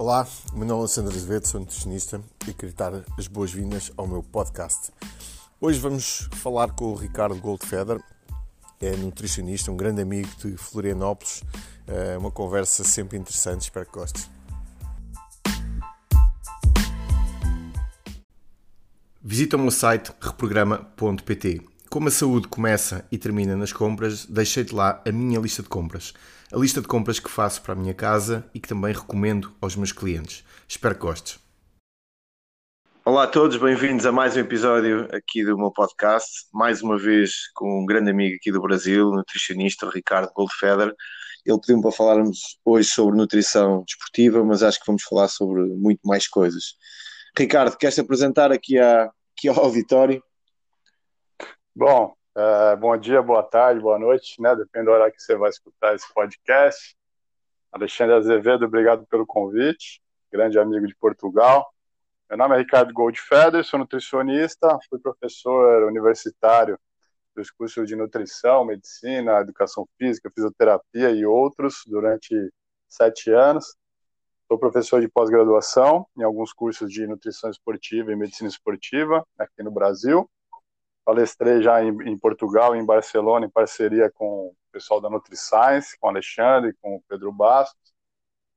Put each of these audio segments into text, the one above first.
Olá, meu nome é Alessandro Azevedo, sou nutricionista e quero dar as boas-vindas ao meu podcast. Hoje vamos falar com o Ricardo Goldfeder, é nutricionista, um grande amigo de Florianópolis, é uma conversa sempre interessante, espero que gostes. Visita o meu site reprograma.pt. Como a saúde começa e termina nas compras, deixei-te lá a minha lista de compras a lista de compras que faço para a minha casa e que também recomendo aos meus clientes. Espero que gostes. Olá a todos, bem-vindos a mais um episódio aqui do meu podcast. Mais uma vez com um grande amigo aqui do Brasil, nutricionista Ricardo Goldfeder. Ele pediu-me para falarmos hoje sobre nutrição desportiva, mas acho que vamos falar sobre muito mais coisas. Ricardo, queres apresentar aqui, aqui ao auditório? Bom, Uh, bom dia, boa tarde, boa noite, né? Depende da hora que você vai escutar esse podcast. Alexandre Azevedo, obrigado pelo convite, grande amigo de Portugal. Meu nome é Ricardo Goldfeder, sou nutricionista, fui professor universitário dos cursos de nutrição, medicina, educação física, fisioterapia e outros durante sete anos. Sou professor de pós-graduação em alguns cursos de nutrição esportiva e medicina esportiva aqui no Brasil Palestrei já em, em Portugal, em Barcelona, em parceria com o pessoal da NutriScience, com o Alexandre, com o Pedro Bastos.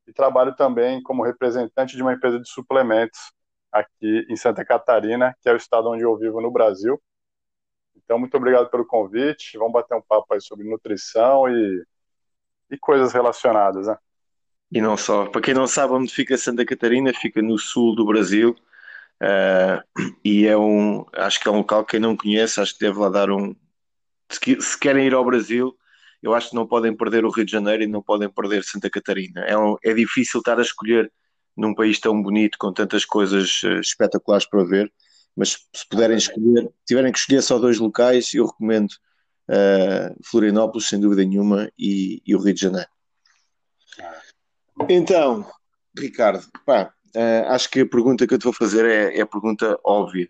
E trabalho também como representante de uma empresa de suplementos aqui em Santa Catarina, que é o estado onde eu vivo no Brasil. Então, muito obrigado pelo convite. Vamos bater um papo aí sobre nutrição e, e coisas relacionadas, né? E não só. Para quem não sabe onde fica Santa Catarina, fica no sul do Brasil, Uh, e é um, acho que é um local que quem não conhece, acho que deve lá dar um. Se, querem ir ao Brasil, eu acho que não podem perder o Rio de Janeiro e não podem perder Santa Catarina. É, um, é difícil estar a escolher num país tão bonito, com tantas coisas uh, espetaculares para ver, mas se puderem escolher, tiverem que escolher só dois locais, eu recomendo uh, Florianópolis, sem dúvida nenhuma, e, e o Rio de Janeiro. Então, Ricardo, pá, uh, acho que a pergunta que eu te vou fazer é, é, a pergunta óbvia.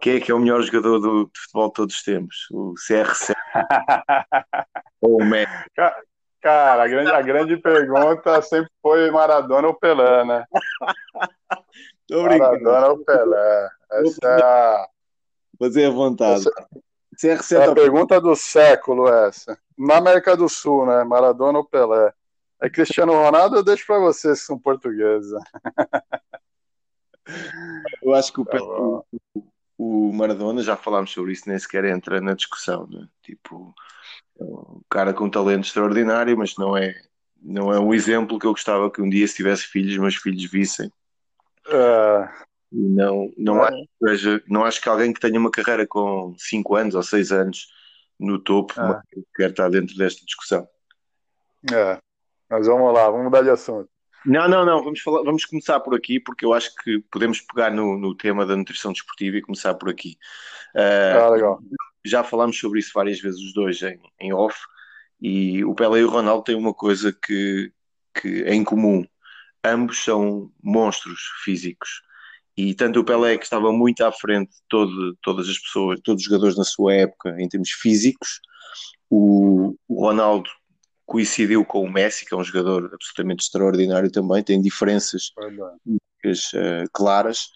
Quem é que é o melhor jogador do, de futebol de todos os tempos? O CR7 ou o Messi? Cara, a grande, a grande pergunta sempre foi Maradona ou Pelé, né? Maradona ou Pelé. Essa é a... Fazer à vontade. Essa... É a pergunta do século essa. Na América do Sul, né? Maradona ou Pelé? É Cristiano Ronaldo, eu deixo para vocês que são portugueses. Eu acho que o, tá o, o, Maradona, já falámos sobre isso, nem sequer entra na discussão. Né? Tipo, é um cara com um talento extraordinário, mas não é, não é um exemplo que eu gostava que um dia, se tivesse filhos, meus filhos vissem. Uh, não, não, uh, acho, não acho que alguém que tenha uma carreira com 5 anos ou 6 anos no topo uh, quer estar dentro desta discussão. É. Mas vamos lá, vamos mudar de assunto. Não, não, não, vamos, falar, vamos começar por aqui, porque eu acho que podemos pegar no, no tema da nutrição desportiva e começar por aqui. Uh, ah, legal. Já falámos sobre isso várias vezes, os dois em, em off, e o Pelé e o Ronaldo têm uma coisa que, que é em comum. Ambos são monstros físicos. E tanto o Pelé, que estava muito à frente de todo, todas as pessoas, todos os jogadores na sua época, em termos físicos, o, o Ronaldo coincidiu com o Messi, que é um jogador absolutamente extraordinário também, tem diferenças uh, claras.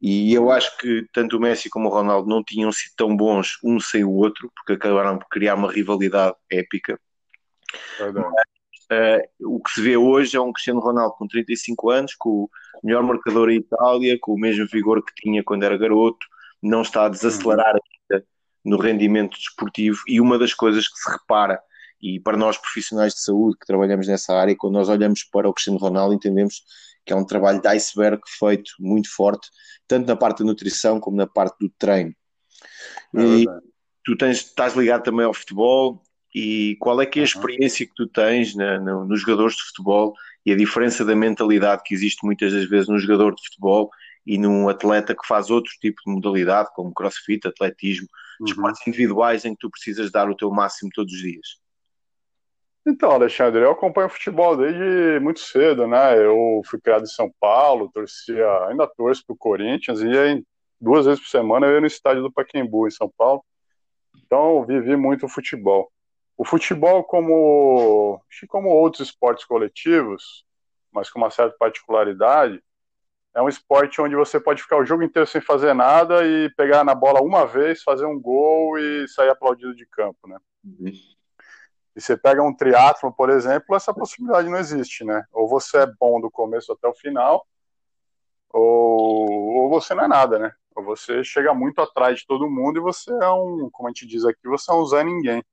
E eu acho que tanto o Messi como o Ronaldo não tinham sido tão bons um sem o outro, porque acabaram por criar uma rivalidade épica. uh, o que se vê hoje é um Cristiano Ronaldo com 35 anos, com o melhor marcador em Itália, com o mesmo vigor que tinha quando era garoto, não está a desacelerar uhum. ainda no rendimento desportivo. E uma das coisas que se repara e para nós profissionais de saúde que trabalhamos nessa área, quando nós olhamos para o Cristiano Ronaldo, entendemos que é um trabalho de iceberg feito muito forte, tanto na parte da nutrição como na parte do treino. É e tu tens, estás ligado também ao futebol, e qual é que é a experiência que tu tens na, na, nos jogadores de futebol e a diferença da mentalidade que existe muitas das vezes num jogador de futebol e num atleta que faz outro tipo de modalidade, como crossfit, atletismo, uhum. esportes individuais em que tu precisas dar o teu máximo todos os dias? Então, Alexandre, eu acompanho futebol desde muito cedo, né? Eu fui criado em São Paulo, torcia, ainda torço pro Corinthians, e aí, duas vezes por semana eu ia no estádio do Paquembu, em São Paulo. Então, vivi muito o futebol. O futebol, como, como outros esportes coletivos, mas com uma certa particularidade, é um esporte onde você pode ficar o jogo inteiro sem fazer nada e pegar na bola uma vez, fazer um gol e sair aplaudido de campo, né? Uhum. E você pega um triatlon, por exemplo, essa possibilidade não existe, né? Ou você é bom do começo até o final, ou, ou você não é nada, né? Ou você chega muito atrás de todo mundo e você é um, como a gente diz aqui, você é um Zé Ninguém.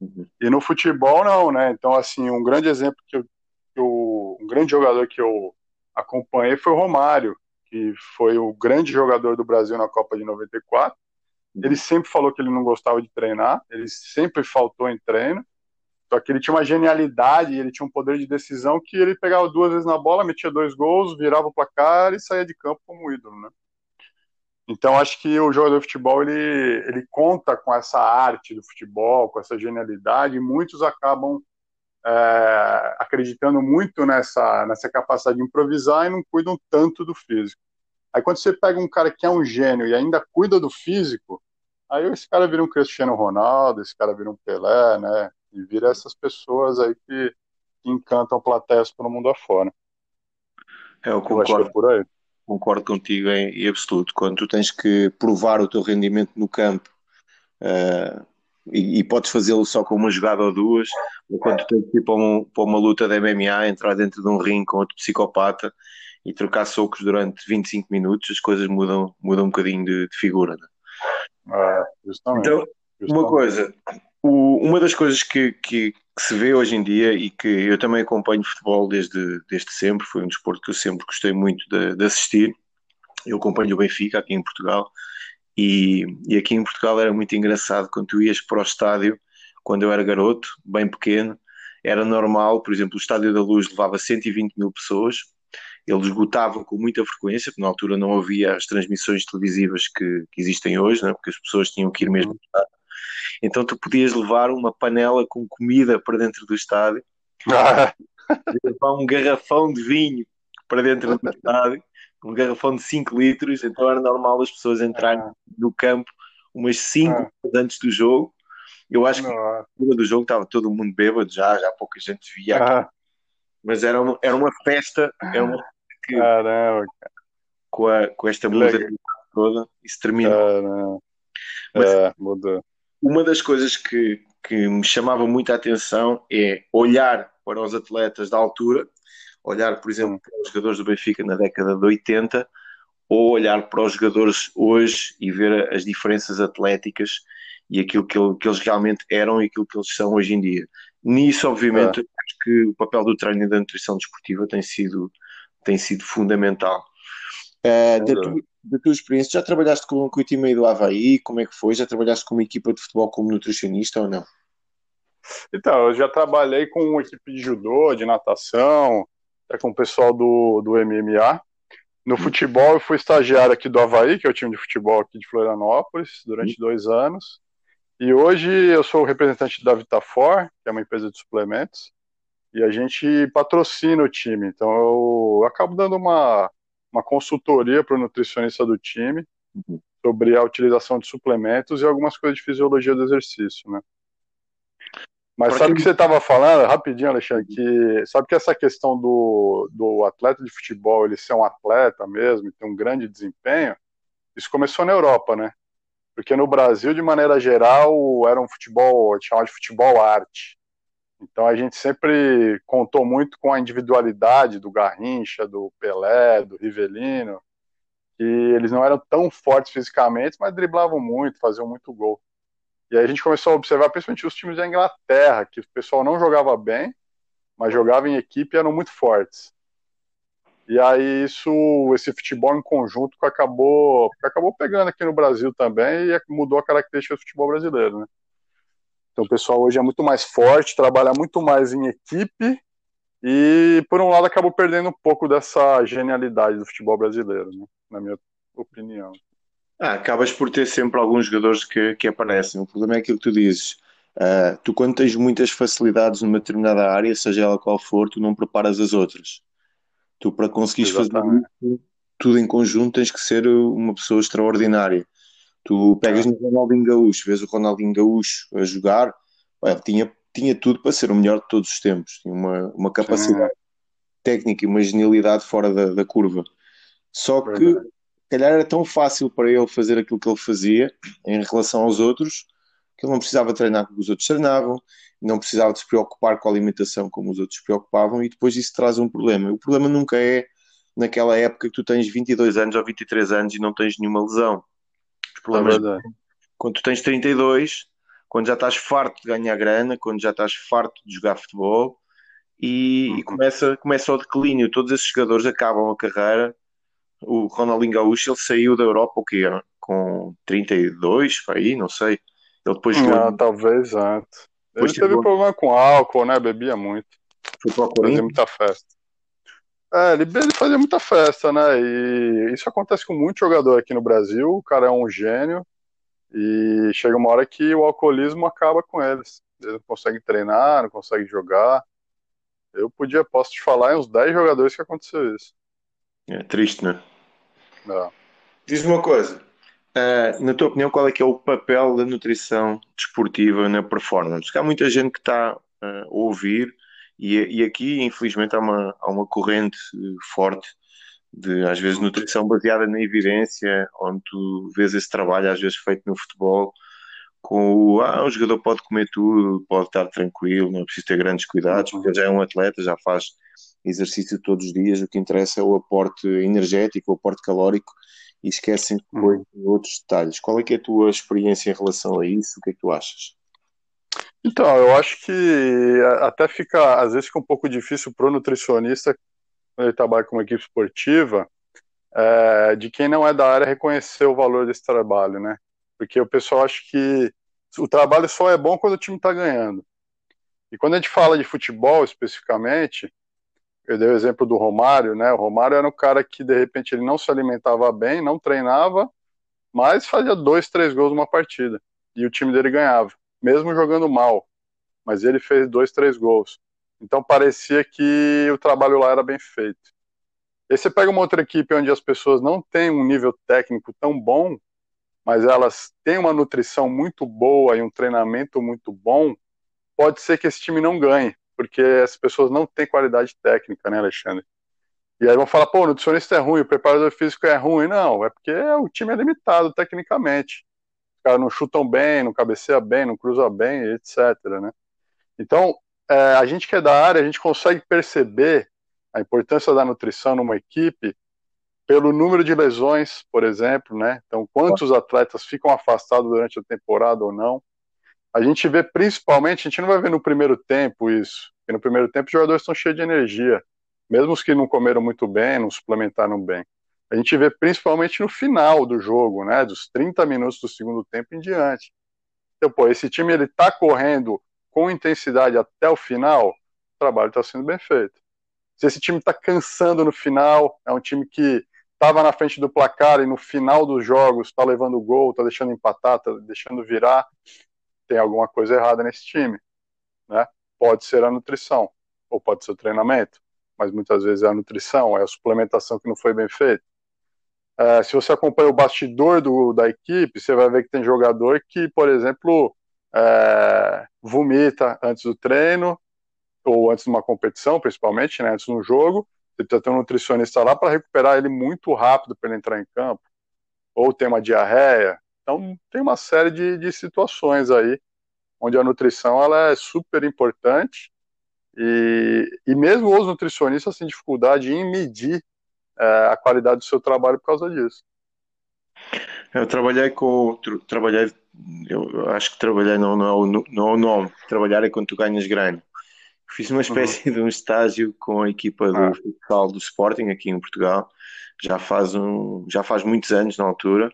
Uhum. E no futebol, não, né? Então, assim, um grande exemplo que eu, que eu, um grande jogador que eu acompanhei foi o Romário, que foi o grande jogador do Brasil na Copa de 94. Ele sempre falou que ele não gostava de treinar, ele sempre faltou em treino. Só que ele tinha uma genialidade, ele tinha um poder de decisão que ele pegava duas vezes na bola, metia dois gols, virava o placar e saía de campo como ídolo, né? Então acho que o jogador de futebol ele, ele conta com essa arte do futebol, com essa genialidade, e muitos acabam é, acreditando muito nessa, nessa capacidade de improvisar e não cuidam tanto do físico. Aí quando você pega um cara que é um gênio e ainda cuida do físico, aí esse cara vira um Cristiano Ronaldo, esse cara vira um Pelé, né? E vira essas pessoas aí que, que encantam plateias pelo mundo afora. É, eu concordo. Eu é por aí concordo contigo em, em, absoluto. Quando tu tens que provar o teu rendimento no campo uh, e, e, podes fazê-lo só com uma jogada ou duas, ou quando tu tens que ir para, um, para uma luta de MMA, entrar dentro de um ringue com outro psicopata e trocar socos durante 25 minutos, as coisas mudam, mudam um bocadinho de, de figura. É, então, uma coisa, o, uma das coisas que, que, que, se vê hoje em dia e que eu também acompanho futebol desde, desde sempre, foi um desporto que eu sempre gostei muito de, de assistir. Eu acompanho o Benfica aqui em Portugal e, e, aqui em Portugal era muito engraçado quando tu ias para o estádio, quando eu era garoto, bem pequeno, era normal, por exemplo, o Estádio da Luz levava 120 mil pessoas, eles esgotavam com muita frequência, porque na altura não havia as transmissões televisivas que, que existem hoje, né? porque as pessoas tinham que ir mesmo uhum. Então tu podias levar uma panela com comida para dentro do estádio, ah. levar um garrafão de vinho para dentro do estádio, um garrafão de 5 litros, então era normal as pessoas entrarem ah. no campo umas 5 ah. antes do jogo. Eu acho que na altura do jogo estava todo mundo bêbado já, já pouca gente via aqui. Mas era uma, era uma festa, era uma que, Caramba, com, a, com esta música toda, isso termina. Mas, é, mudou uma das coisas que, que me chamava muita atenção é olhar para os atletas da altura, olhar, por exemplo, para os jogadores do Benfica na década de 80, ou olhar para os jogadores hoje e ver as diferenças atléticas e aquilo que, que eles realmente eram e aquilo que eles são hoje em dia. Nisso, obviamente, é. acho que o papel do treino e da nutrição desportiva tem sido, tem sido fundamental. Uh, da, tu, da, tua experiência, já trabalhaste com, o time do Havaí? Como é que foi? Já trabalhaste com uma equipa de futebol como nutricionista ou não? Então, eu já trabalhei com uma equipe de judô, de natação, até com o pessoal do, do MMA. No hum. futebol, eu fui estagiário aqui do Havaí, que é o time de futebol aqui de Florianópolis, durante hum. dois anos. E hoje eu sou o representante da Vitafor, que é uma empresa de suplementos, e a gente patrocina o time. Então eu acabo dando uma, uma consultoria para o nutricionista do time uhum. sobre a utilização de suplementos e algumas coisas de fisiologia do exercício, né? Mas sabe o que você estava falando, rapidinho, Alexandre, que sabe que essa questão do, do atleta de futebol, ele ser um atleta mesmo, ter um grande desempenho, isso começou na Europa, né? Porque no Brasil, de maneira geral, era um futebol, chamado de futebol arte. Então a gente sempre contou muito com a individualidade do Garrincha, do Pelé, do Rivelino, que eles não eram tão fortes fisicamente, mas driblavam muito, faziam muito gol. E aí a gente começou a observar principalmente os times da Inglaterra, que o pessoal não jogava bem, mas jogava em equipe e eram muito fortes. E aí isso, esse futebol em conjunto acabou, acabou pegando aqui no Brasil também e mudou a característica do futebol brasileiro, né? Então o pessoal hoje é muito mais forte, trabalha muito mais em equipe e, por um lado, acabou perdendo um pouco dessa genialidade do futebol brasileiro, né? na minha opinião. Ah, acabas por ter sempre alguns jogadores que, que aparecem. O problema é aquilo que tu dizes. Uh, tu, quando tens muitas facilidades numa determinada área, seja ela qual for, tu não preparas as outras. Tu, para conseguires Exatamente. fazer tudo em conjunto, tens que ser uma pessoa extraordinária. Tu pegas no Ronaldinho Gaúcho, vês o Ronaldinho Gaúcho a jogar, tinha, tinha tudo para ser o melhor de todos os tempos, tinha uma, uma capacidade técnica e uma genialidade fora da, da curva. Só que, se calhar, era tão fácil para ele fazer aquilo que ele fazia em relação aos outros que ele não precisava treinar como os outros treinavam, não precisava de se preocupar com a alimentação como os outros se preocupavam, e depois isso traz um problema. O problema nunca é naquela época que tu tens 22 anos ou 23 anos e não tens nenhuma lesão. Os problemas é quando tu tens 32, quando já estás farto de ganhar grana, quando já estás farto de jogar futebol e, uhum. e começa, começa o declínio. Todos esses jogadores acabam a carreira. O Ronaldinho Gaúcho ele saiu da Europa o quê? com 32, aí, não sei. Ele depois jogou... Não, talvez antes. Ele teve problema com álcool, né? Bebia muito. Foi para o Fazia muita festa. É, ele fazia muita festa, né? E isso acontece com muito jogador aqui no Brasil. O cara é um gênio e chega uma hora que o alcoolismo acaba com eles. Eles não conseguem treinar, não conseguem jogar. Eu podia, posso te falar, em uns 10 jogadores que aconteceu isso. É triste, né? É. Diz uma coisa. Uh, na tua opinião, qual é que é o papel da nutrição desportiva na performance? Porque há muita gente que está uh, a ouvir e, e, aqui, infelizmente, há uma, há uma corrente forte de, às vezes, nutrição baseada na evidência, onde tu vês esse trabalho, às vezes, feito no futebol, com o, ah, o jogador pode comer tudo, pode estar tranquilo, não preciso ter grandes cuidados, porque já é um atleta, já faz exercício todos os dias, o que interessa é o aporte energético, o aporte calórico, e esquecem depois uhum. outros detalhes. Qual é que é a tua experiência em relação a isso? O que é que tu achas? Então, eu acho que até fica, às vezes fica um pouco difícil para o nutricionista, quando ele trabalha com uma equipe esportiva, é, de quem não é da área reconhecer o valor desse trabalho, né? Porque o pessoal acha que o trabalho só é bom quando o time está ganhando. E quando a gente fala de futebol especificamente, eu dei o exemplo do Romário, né? O Romário era um cara que de repente ele não se alimentava bem, não treinava, mas fazia dois, três gols numa partida e o time dele ganhava mesmo jogando mal. Mas ele fez dois, três gols. Então parecia que o trabalho lá era bem feito. E você pega uma outra equipe onde as pessoas não têm um nível técnico tão bom, mas elas têm uma nutrição muito boa e um treinamento muito bom, pode ser que esse time não ganhe, porque as pessoas não têm qualidade técnica, né, Alexandre? E aí vão falar, pô, o nutricionista é ruim, o preparador físico é ruim. Não, é porque o time é limitado tecnicamente caras não chutam bem, não cabeceia bem, não cruza bem, etc. Né? Então, é, a gente que é da área, a gente consegue perceber a importância da nutrição numa equipe pelo número de lesões, por exemplo, né? Então, quantos atletas ficam afastados durante a temporada ou não. A gente vê principalmente, a gente não vai ver no primeiro tempo isso, porque no primeiro tempo os jogadores estão cheios de energia, mesmo os que não comeram muito bem, não suplementaram bem a gente vê principalmente no final do jogo, né, dos 30 minutos do segundo tempo em diante. Então, pô, esse time ele tá correndo com intensidade até o final, o trabalho está sendo bem feito. Se esse time está cansando no final, é um time que estava na frente do placar e no final dos jogos está levando gol, está deixando empatar, está deixando virar, tem alguma coisa errada nesse time, né? Pode ser a nutrição ou pode ser o treinamento, mas muitas vezes é a nutrição, é a suplementação que não foi bem feita. Uh, se você acompanha o bastidor do, da equipe, você vai ver que tem jogador que, por exemplo, uh, vomita antes do treino, ou antes de uma competição, principalmente, né, antes de um jogo. Você precisa ter um nutricionista lá para recuperar ele muito rápido para ele entrar em campo. Ou tem uma diarreia. Então, tem uma série de, de situações aí onde a nutrição ela é super importante. E, e mesmo os nutricionistas têm dificuldade em medir é, a qualidade do seu trabalho por causa disso. Eu trabalhei com. Trabalhei, eu acho que trabalhei não, não, é o, não é o nome. Trabalhar é quando tu ganhas grana. Fiz uma espécie uhum. de um estágio com a equipa do ah. futsal do Sporting aqui em Portugal. Já faz, um, já faz muitos anos na altura.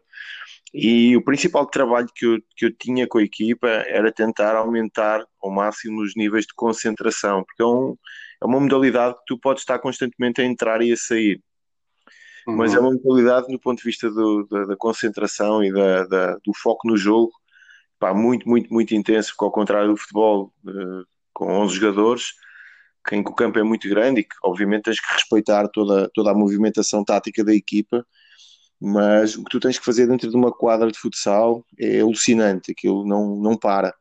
E o principal trabalho que eu, que eu tinha com a equipa era tentar aumentar ao máximo os níveis de concentração, porque é, um, é uma modalidade que tu podes estar constantemente a entrar e a sair uhum. mas é uma mentalidade do ponto de vista do, da, da, concentração e da, da, do foco no jogo, pá, muito, muito, muito intenso, porque ao contrário do futebol uh, com 11 jogadores, que em que o campo é muito grande e que obviamente tens que respeitar toda, toda a movimentação tática da equipa, mas o que tu tens que fazer dentro de uma quadra de futsal é alucinante, aquilo não, não para.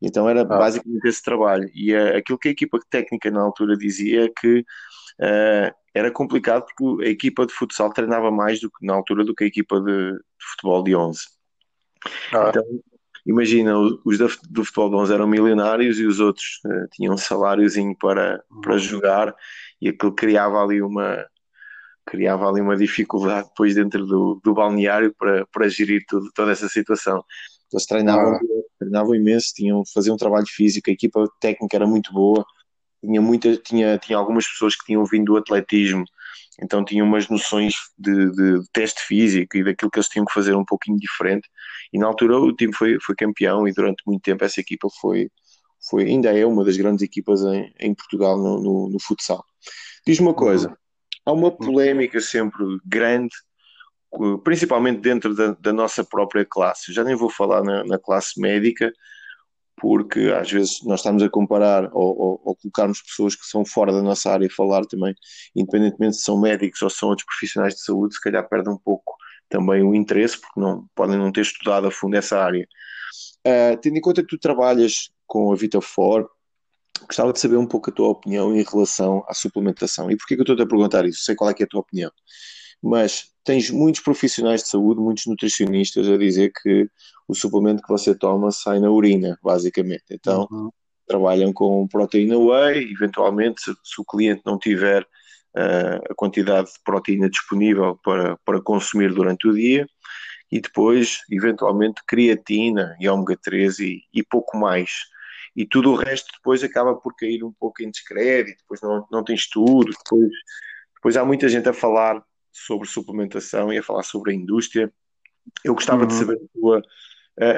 Então era ah. basicamente esse trabalho. E uh, aquilo que a equipa técnica na altura dizia é que uh, era complicado porque a equipa de futsal treinava mais do que na altura do que a equipa de, de futebol de 11. Ah. Então, imagina, os do futebol de 11 eram milionários e os outros uh, tinham um saláriozinho para, para uhum. jogar e aquilo criava ali uma criava ali uma dificuldade depois dentro do, do balneário para, para gerir tudo, toda essa situação. Eles treinavam, ah. treinavam imenso, tinham fazer um trabalho físico, a equipa técnica era muito boa, tinha, muita, tinha, tinha algumas pessoas que tinham vindo do atletismo, então tinham umas noções de, de, de, teste físico e daquilo que eles tinham que fazer um pouquinho diferente. E na altura o time foi, foi campeão e durante muito tempo essa equipa foi, foi ainda é uma das grandes equipas em, em Portugal no, no, no futsal. Diz-me uma coisa, há uma polémica sempre grande principalmente dentro da, da, nossa própria classe. Já nem vou falar na, na, classe médica, porque às vezes nós estamos a comparar ou, ou, ou, colocarmos pessoas que são fora da nossa área a falar também, independentemente se são médicos ou são outros profissionais de saúde, se calhar perdem um pouco também o interesse, porque não, podem não ter estudado a fundo essa área. Uh, tendo em conta que tu trabalhas com a VitaFor, gostava de saber um pouco a tua opinião em relação à suplementação. E porquê que eu estou-te a perguntar isso? Sei qual é é a tua opinião mas tens muitos profissionais de saúde, muitos nutricionistas a dizer que o suplemento que você toma sai na urina, basicamente. Então, uhum. trabalham com proteína whey, eventualmente, se, se o cliente não tiver uh, a quantidade de proteína disponível para, para consumir durante o dia, e depois, eventualmente, creatina e ômega 3 e, e pouco mais. E tudo o resto depois acaba por cair um pouco em descrédito, depois não, não tem estudo, depois, depois há muita gente a falar sobre suplementação e a falar sobre a indústria. Eu gostava uhum. de saber a tua,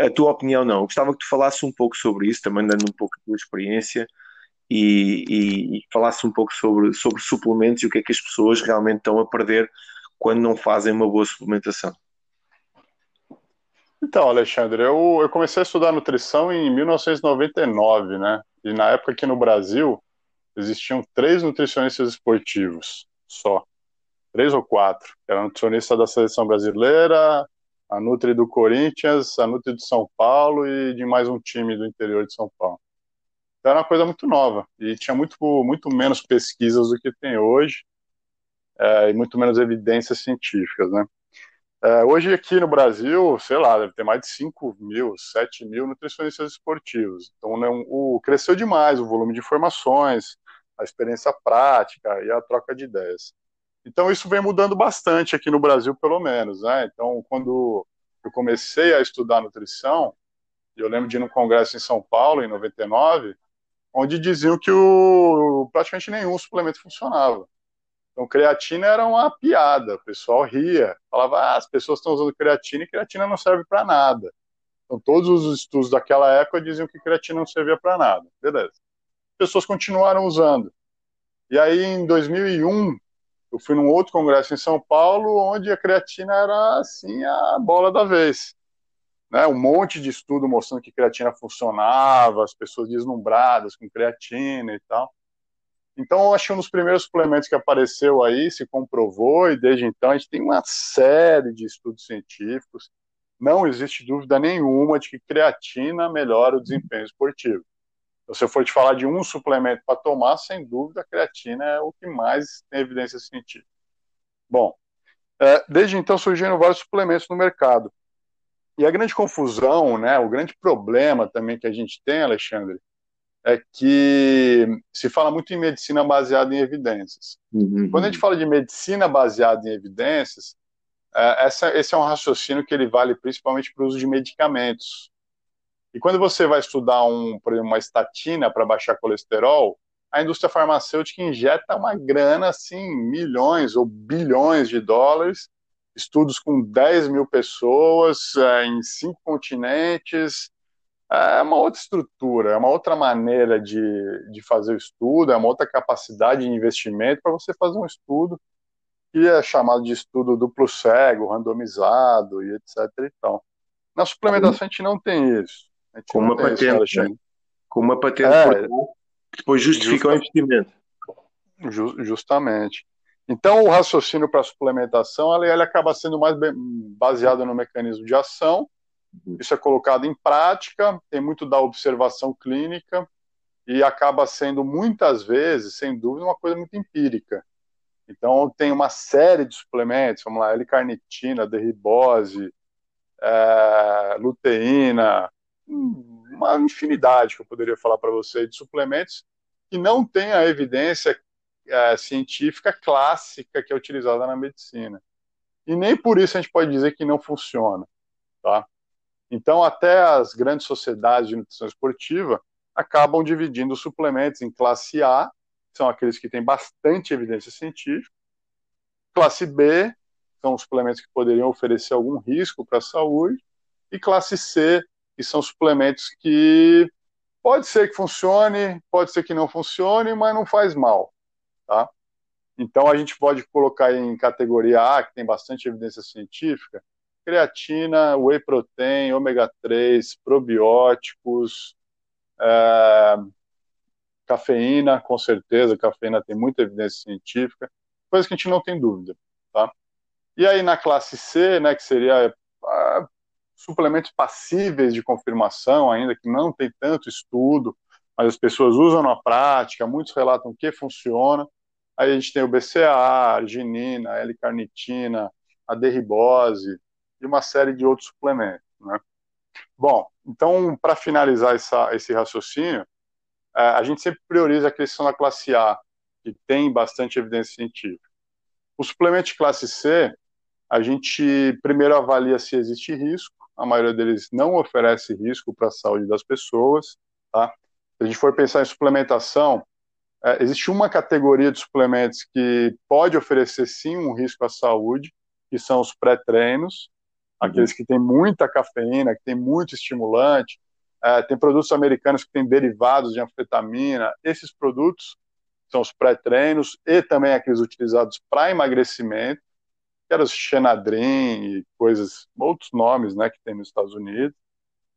a, tua, opinião, não. Eu gostava que tu falasses um pouco sobre isso, também dando um pouco da tua experiência e, e, e falasse um pouco sobre, sobre suplementos e o que é que as pessoas realmente estão a perder quando não fazem uma boa suplementação. Então, Alexandre, eu, eu comecei a estudar nutrição em 1999, né? E na época aqui no Brasil existiam três nutricionistas esportivos só três ou quatro. Era nutricionista da seleção brasileira, a Nutri do Corinthians, a Nutri do São Paulo e de mais um time do interior de São Paulo. Então era uma coisa muito nova e tinha muito, muito menos pesquisas do que tem hoje é, e muito menos evidências científicas, né? É, hoje aqui no Brasil, sei lá, deve ter mais de 5 mil, 7 mil nutricionistas esportivos. Então né, o, cresceu demais o volume de informações, a experiência prática e a troca de ideias. Então isso vem mudando bastante aqui no Brasil, pelo menos, né? Então quando eu comecei a estudar nutrição, eu lembro de ir num congresso em São Paulo em 99, onde diziam que o, praticamente nenhum suplemento funcionava. Então creatina era uma piada, o pessoal ria, falava, ah, as pessoas estão usando creatina e creatina não serve para nada. Então todos os estudos daquela época diziam que creatina não servia para nada. Beleza. As pessoas continuaram usando. E aí em 2001 eu fui num outro congresso em São Paulo, onde a creatina era assim a bola da vez. Né, um monte de estudo mostrando que creatina funcionava, as pessoas deslumbradas com creatina e tal. Então, eu acho que um dos primeiros suplementos que apareceu aí se comprovou, e desde então a gente tem uma série de estudos científicos. Não existe dúvida nenhuma de que creatina melhora o desempenho esportivo se eu for te falar de um suplemento para tomar, sem dúvida, a creatina é o que mais tem evidência científica. Bom, é, desde então surgiram vários suplementos no mercado. E a grande confusão, né, o grande problema também que a gente tem, Alexandre, é que se fala muito em medicina baseada em evidências. Uhum. Quando a gente fala de medicina baseada em evidências, é, essa, esse é um raciocínio que ele vale principalmente para o uso de medicamentos. E quando você vai estudar um, por exemplo, uma estatina para baixar colesterol, a indústria farmacêutica injeta uma grana, assim, milhões ou bilhões de dólares, estudos com 10 mil pessoas é, em cinco continentes. É uma outra estrutura, é uma outra maneira de, de fazer o estudo, é uma outra capacidade de investimento para você fazer um estudo que é chamado de estudo duplo cego, randomizado e etc. E tal. Na suplementação a gente não tem isso com uma patente, né? com uma patente é, que depois justifica o investimento. justamente. Então, o raciocínio para a suplementação ele, ele acaba sendo mais baseado no mecanismo de ação Uhum. Isso é colocado em prática, tem muito da observação clínica e acaba sendo muitas vezes, sem dúvida, uma coisa muito empírica. Então, tem uma série de suplementos, vamos lá, L-carnitina, derribose, é, luteína, uma infinidade que eu poderia falar para você de suplementos que não tem a evidência é, científica clássica que é utilizada na medicina. E nem por isso a gente pode dizer que não funciona, tá? Então, até as grandes sociedades de nutrição esportiva acabam dividindo os suplementos em classe A, que são aqueles que têm bastante evidência científica, classe B, são os suplementos que poderiam oferecer algum risco para a saúde, e classe C, que são suplementos que pode ser que funcione, pode ser que não funcione, mas não faz mal, tá? Então a gente pode colocar em categoria A, que tem bastante evidência científica, creatina, whey protein, ômega 3, probióticos, é, cafeína, com certeza, cafeína tem muita evidência científica, coisa que a gente não tem dúvida, tá? E aí na classe C, né, que seria suplementos passíveis de confirmação, ainda que não tem tanto estudo, mas as pessoas usam na prática, muitos relatam que funciona. Aí a gente tem o BCA, a arginina, a L-carnitina, a derribose e uma série de outros suplementos. Né? Bom, então, para finalizar essa, esse raciocínio, é, a gente sempre prioriza a questão da classe A, que tem bastante evidência científica. O suplemento de classe C, a gente primeiro avalia se existe risco, a maioria deles não oferece risco para a saúde das pessoas. Tá? Se a gente for pensar em suplementação, é, existe uma categoria de suplementos que pode oferecer sim um risco à saúde, que são os pré-treinos, uhum. aqueles que têm muita cafeína, que têm muito estimulante, é, tem produtos americanos que têm derivados de anfetamina. Esses produtos são os pré-treinos e também aqueles utilizados para emagrecimento que era Xenadrin e coisas, outros nomes, né, que tem nos Estados Unidos.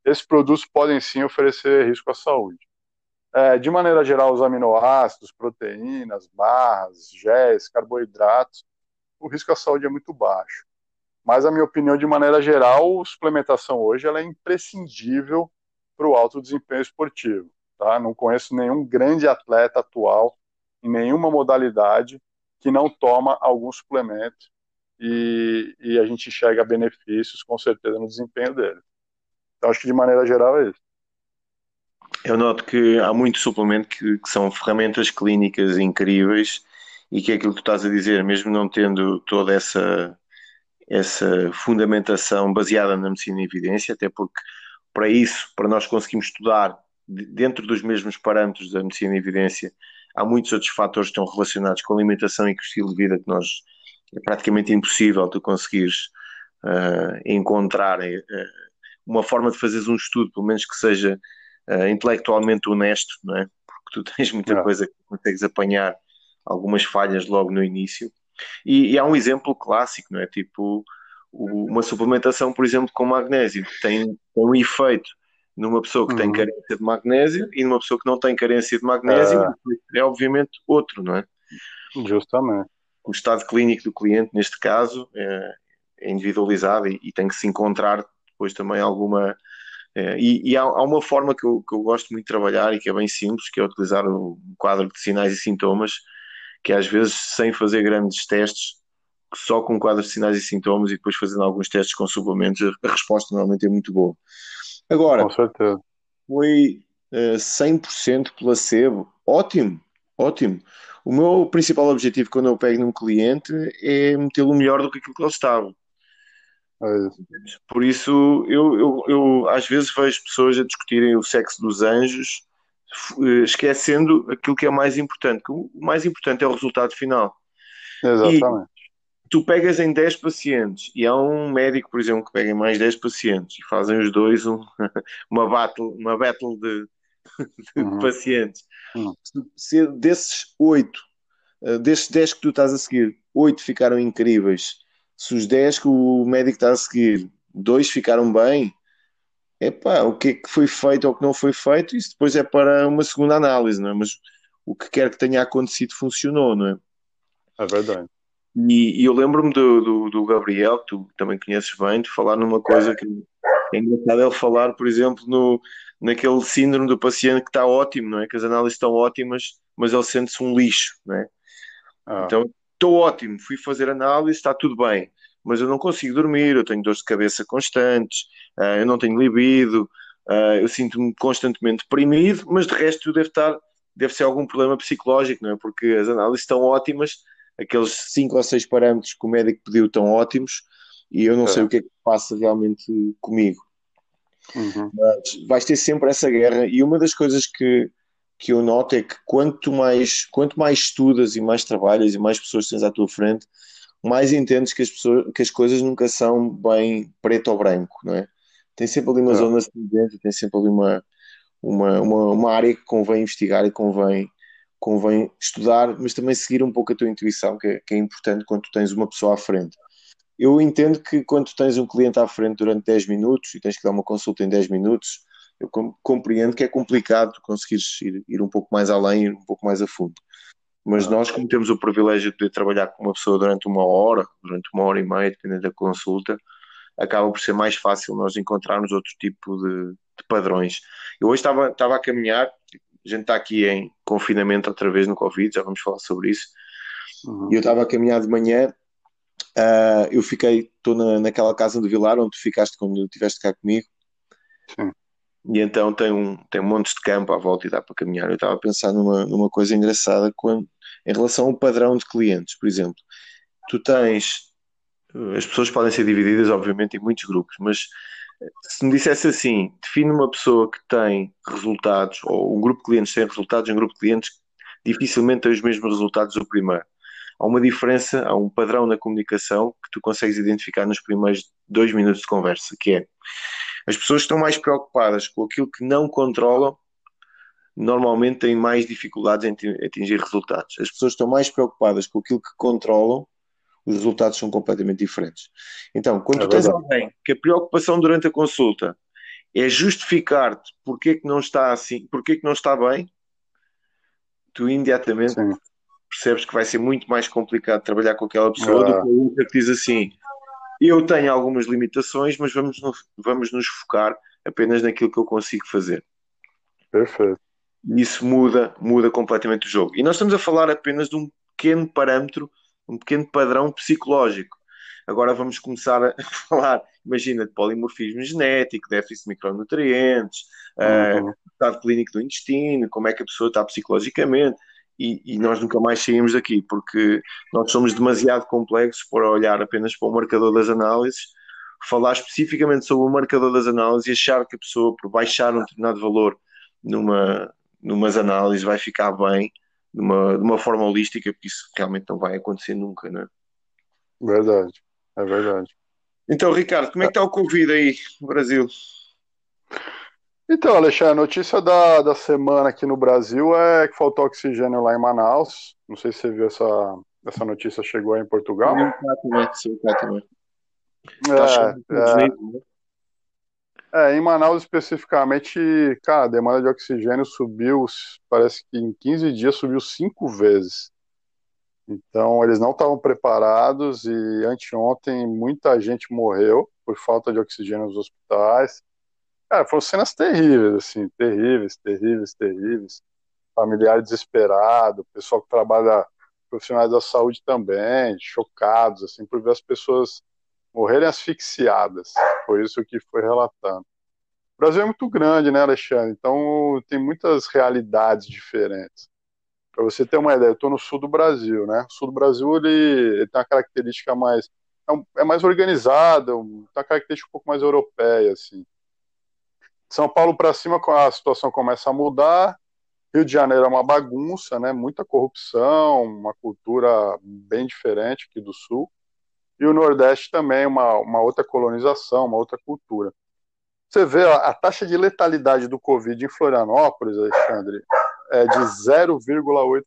Esses produtos podem sim oferecer risco à saúde. É, de maneira geral, os aminoácidos, proteínas, barras, géis, carboidratos, o risco à saúde é muito baixo. Mas, a minha opinião, de maneira geral, a suplementação hoje ela é imprescindível para o alto desempenho esportivo. Tá? Não conheço nenhum grande atleta atual em nenhuma modalidade que não toma algum suplemento e, e a gente enxerga benefícios com certeza no desempenho dele. Então acho que de maneira geral é isso. Eu noto que há muito suplemento que, que, são ferramentas clínicas incríveis e que é aquilo que tu estás a dizer, mesmo não tendo toda essa, essa fundamentação baseada na medicina e evidência, até porque para isso, para nós conseguirmos estudar dentro dos mesmos parâmetros da medicina e evidência, há muitos outros fatores que estão relacionados com a alimentação e com o estilo de vida que nós é praticamente impossível tu conseguires uh, encontrar uh, uma forma de fazeres um estudo, pelo menos que seja uh, intelectualmente honesto, não é? Porque tu tens muita é. coisa que consegues apanhar algumas falhas logo no início. E, e, há um exemplo clássico, não é? Tipo, o, uma suplementação, por exemplo, com magnésio, tem, tem um efeito numa pessoa que uhum. tem carência de magnésio e numa pessoa que não tem carência de magnésio, é, é obviamente outro, não é? Justamente o estado clínico do cliente, neste caso, é, é individualizado e, e, tem que se encontrar depois também alguma. É, e, e há, há, uma forma que eu, que eu gosto muito de trabalhar e que é bem simples, que é utilizar o quadro de sinais e sintomas, que às vezes sem fazer grandes testes, só com quadros de sinais e sintomas e depois fazendo alguns testes com suplementos, a resposta normalmente é muito boa. Agora, foi uh, 100% placebo, ótimo, ótimo. O meu principal objetivo quando eu pego num cliente é metê-lo melhor do que aquilo que ele estava. É Por isso, eu, eu, eu às vezes vejo pessoas a discutirem o sexo dos anjos, eh, esquecendo aquilo que é mais importante. Que o mais importante é o resultado final. Exatamente. E tu pegas em 10 pacientes e há um médico, por exemplo, que pega em mais 10 pacientes e fazem os dois um, uma battle, uma battle de, de uhum. pacientes. Uhum. Se desses oito, uh, desses dez que tu estás a seguir, oito ficaram incríveis. Se os dez que o médico está a seguir, dois ficaram bem, epá, o que é que foi feito ou o que não foi feito, isso depois é para uma segunda análise, não é? Mas o que quer que tenha acontecido funcionou, não é? É verdade. E, e eu lembro-me do, do, do, Gabriel, que tu também conheces bem, de falar numa coisa que É engraçado ele falar, por exemplo, no, naquele síndrome do paciente que está ótimo, não é? Que as análises estão ótimas, mas ele sente-se um lixo, não é? Ah. Então, estou ótimo, fui fazer análise, está tudo bem, mas eu não consigo dormir, eu tenho dores de cabeça constantes, uh, eu não tenho libido, uh, eu sinto-me constantemente deprimido, mas de resto deve estar, deve ser algum problema psicológico, não é? Porque as análises estão ótimas, aqueles cinco ou seis parâmetros que o médico pediu estão ótimos, e eu não é. sei o que é que passa realmente comigo. Uhum. Mas vais ter sempre essa guerra, e uma das coisas que, que eu noto é que quanto mais, quanto mais estudas e mais trabalhas e mais pessoas tens à tua frente, mais entendes que as, pessoas, que as coisas nunca são bem preto ou branco, não é? Tem sempre ali uma é. zona cinzenta, tem sempre ali uma, uma, uma, uma, área que convém investigar e convém, convém estudar, mas também seguir um pouco a tua intuição, que é, que é importante quando tu tens uma pessoa à frente. Eu entendo que quando tens um cliente à frente durante 10 minutos e tens que dar uma consulta em 10 minutos, eu compreendo que é complicado conseguires ir, ir um pouco mais além, ir um pouco mais a fundo. Mas nós, como temos o privilégio de poder trabalhar com uma pessoa durante uma hora, durante uma hora e meia, dependendo da consulta, acaba por ser mais fácil nós encontrarmos outro tipo de, de padrões. Eu hoje estava, estava a caminhar, a gente está aqui em confinamento outra vez no Covid, já vamos falar sobre isso. Uhum. E eu estava a caminhar de manhã Uh, eu fiquei, estou na, naquela casa do Vilar onde tu ficaste quando estiveste cá comigo. Sim. E então tem um, tem um monte de campo à volta e dá para caminhar. Eu estava a pensar numa, numa coisa engraçada quando, em relação ao padrão de clientes, por exemplo. Tu tens. As pessoas podem ser divididas, obviamente, em muitos grupos, mas se me dissesse assim, define uma pessoa que tem resultados, ou um grupo de clientes tem resultados, um grupo de clientes dificilmente tem os mesmos resultados do primeiro há uma diferença, há um padrão na comunicação que tu consegues identificar nos primeiros dois minutos de conversa, que é as pessoas que estão mais preocupadas com aquilo que não controlam normalmente têm mais dificuldades em atingir resultados. As pessoas que estão mais preocupadas com aquilo que controlam, os resultados são completamente diferentes. Então, quando é tu tens alguém que a preocupação durante a consulta é justificar-te porque é que não está assim, porque é que não está bem, tu imediatamente Sim percebes que vai ser muito mais complicado trabalhar com aquela pessoa ah. do que a outra que diz assim: eu tenho algumas limitações, mas vamos, vamos nos focar apenas naquilo que eu consigo fazer. Perfeito. Isso muda, muda completamente o jogo. E nós estamos a falar apenas de um pequeno parâmetro, um pequeno padrão psicológico. Agora vamos começar a falar, imagina, de polimorfismo genético, déficit de micronutrientes, uhum. uh, estado clínico do intestino, como é que a pessoa está psicologicamente e, e, nós nunca mais saímos daqui, porque nós somos demasiado complexos para olhar apenas para o marcador das análises, falar especificamente sobre o marcador das análises e achar que a pessoa, por baixar um determinado valor numa, numas análises, vai ficar bem de uma, de uma forma holística, porque isso realmente não vai acontecer nunca, não é? Verdade, é verdade. Então, Ricardo, como é que está o Covid aí no Brasil? Então, Alexandre, a notícia da, da semana aqui no Brasil é que faltou oxigênio lá em Manaus. Não sei se você viu essa, essa notícia, chegou aí em Portugal. Sim, exatamente. É, é, né? é, em Manaus especificamente, cara, a demanda de oxigênio subiu, parece que em 15 dias subiu cinco vezes. Então, eles não estavam preparados e anteontem muita gente morreu por falta de oxigênio nos hospitais. Cara, foram cenas terríveis, assim, terríveis, terríveis, terríveis. Familiar desesperado, pessoal que trabalha, profissionais da saúde também, chocados, assim, por ver as pessoas morrerem asfixiadas. Foi isso que foi relatando. O Brasil é muito grande, né, Alexandre? Então tem muitas realidades diferentes. Para você ter uma ideia, eu estou no sul do Brasil, né? O sul do Brasil ele, ele tem uma característica mais é, é mais organizado, tem uma característica um pouco mais europeia, assim. São Paulo para cima a situação começa a mudar. Rio de Janeiro é uma bagunça, né? Muita corrupção, uma cultura bem diferente aqui do Sul. E o Nordeste também uma, uma outra colonização, uma outra cultura. Você vê a, a taxa de letalidade do Covid em Florianópolis, Alexandre, é de 0,8%.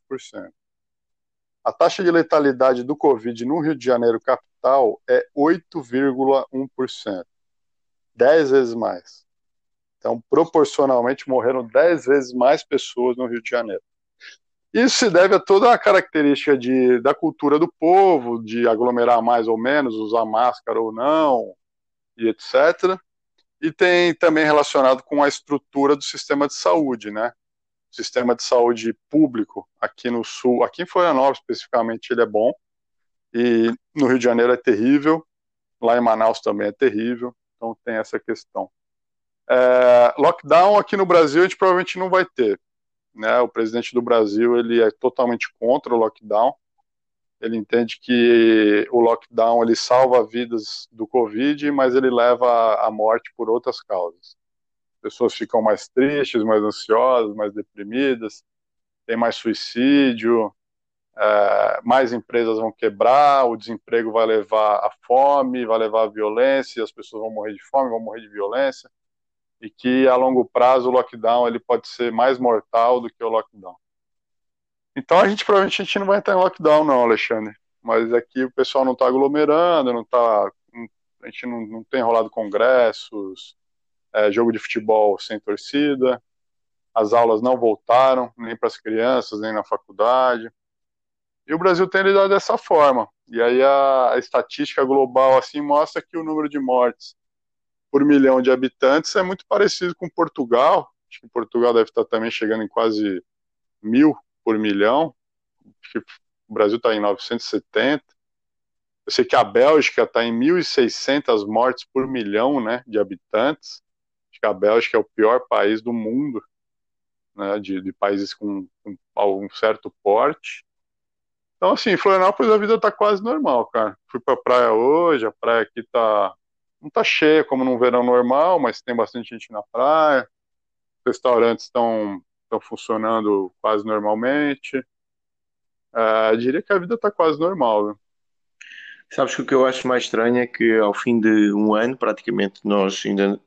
A taxa de letalidade do Covid no Rio de Janeiro capital é 8,1%. 10 vezes mais. Então, proporcionalmente, morreram 10 vezes mais pessoas no Rio de Janeiro. Isso se deve a toda a característica de, da cultura do povo, de aglomerar mais ou menos, usar máscara ou não, e etc. E tem também relacionado com a estrutura do sistema de saúde, né? O sistema de saúde público aqui no sul, aqui em Florianópolis especificamente, ele é bom. E no Rio de Janeiro é terrível, lá em Manaus também é terrível, então tem essa questão. É, lockdown aqui no Brasil a gente provavelmente não vai ter. Né? O presidente do Brasil ele é totalmente contra o lockdown. Ele entende que o lockdown ele salva vidas do Covid, mas ele leva à morte por outras causas. Pessoas ficam mais tristes, mais ansiosas, mais deprimidas, tem mais suicídio, é, mais empresas vão quebrar, o desemprego vai levar à fome, vai levar à violência, as pessoas vão morrer de fome, vão morrer de violência, e que a longo prazo o lockdown ele pode ser mais mortal do que o lockdown. Então a gente provavelmente a gente não vai entrar em lockdown não, Alexandre, mas aqui o pessoal não está aglomerando, não tá, a gente não, não tem rolado congressos, é, jogo de futebol sem torcida, as aulas não voltaram, nem para as crianças, nem na faculdade. E o Brasil tem lidado dessa forma. E aí a, a, estatística global assim mostra que o número de mortes por milhão de habitantes é muito parecido com Portugal. Acho que Portugal deve estar também chegando em quase mil por milhão. O Brasil está em 970. Eu sei que a Bélgica está em 1.600 mortes por milhão né, de habitantes. Acho que a Bélgica é o pior país do mundo, né, de, de países com, com algum certo porte. Então, assim, Florianópolis a vida tá quase normal, cara. Fui pra praia hoje, a praia aqui tá. Não tá cheia como num verão normal, mas tem bastante gente na praia. Restaurantes estão funcionando quase normalmente. Uh, diria que a vida tá quase normal, viu? Sabes que o que eu acho mais estranho é que ao fim de um ano, praticamente, nós ainda,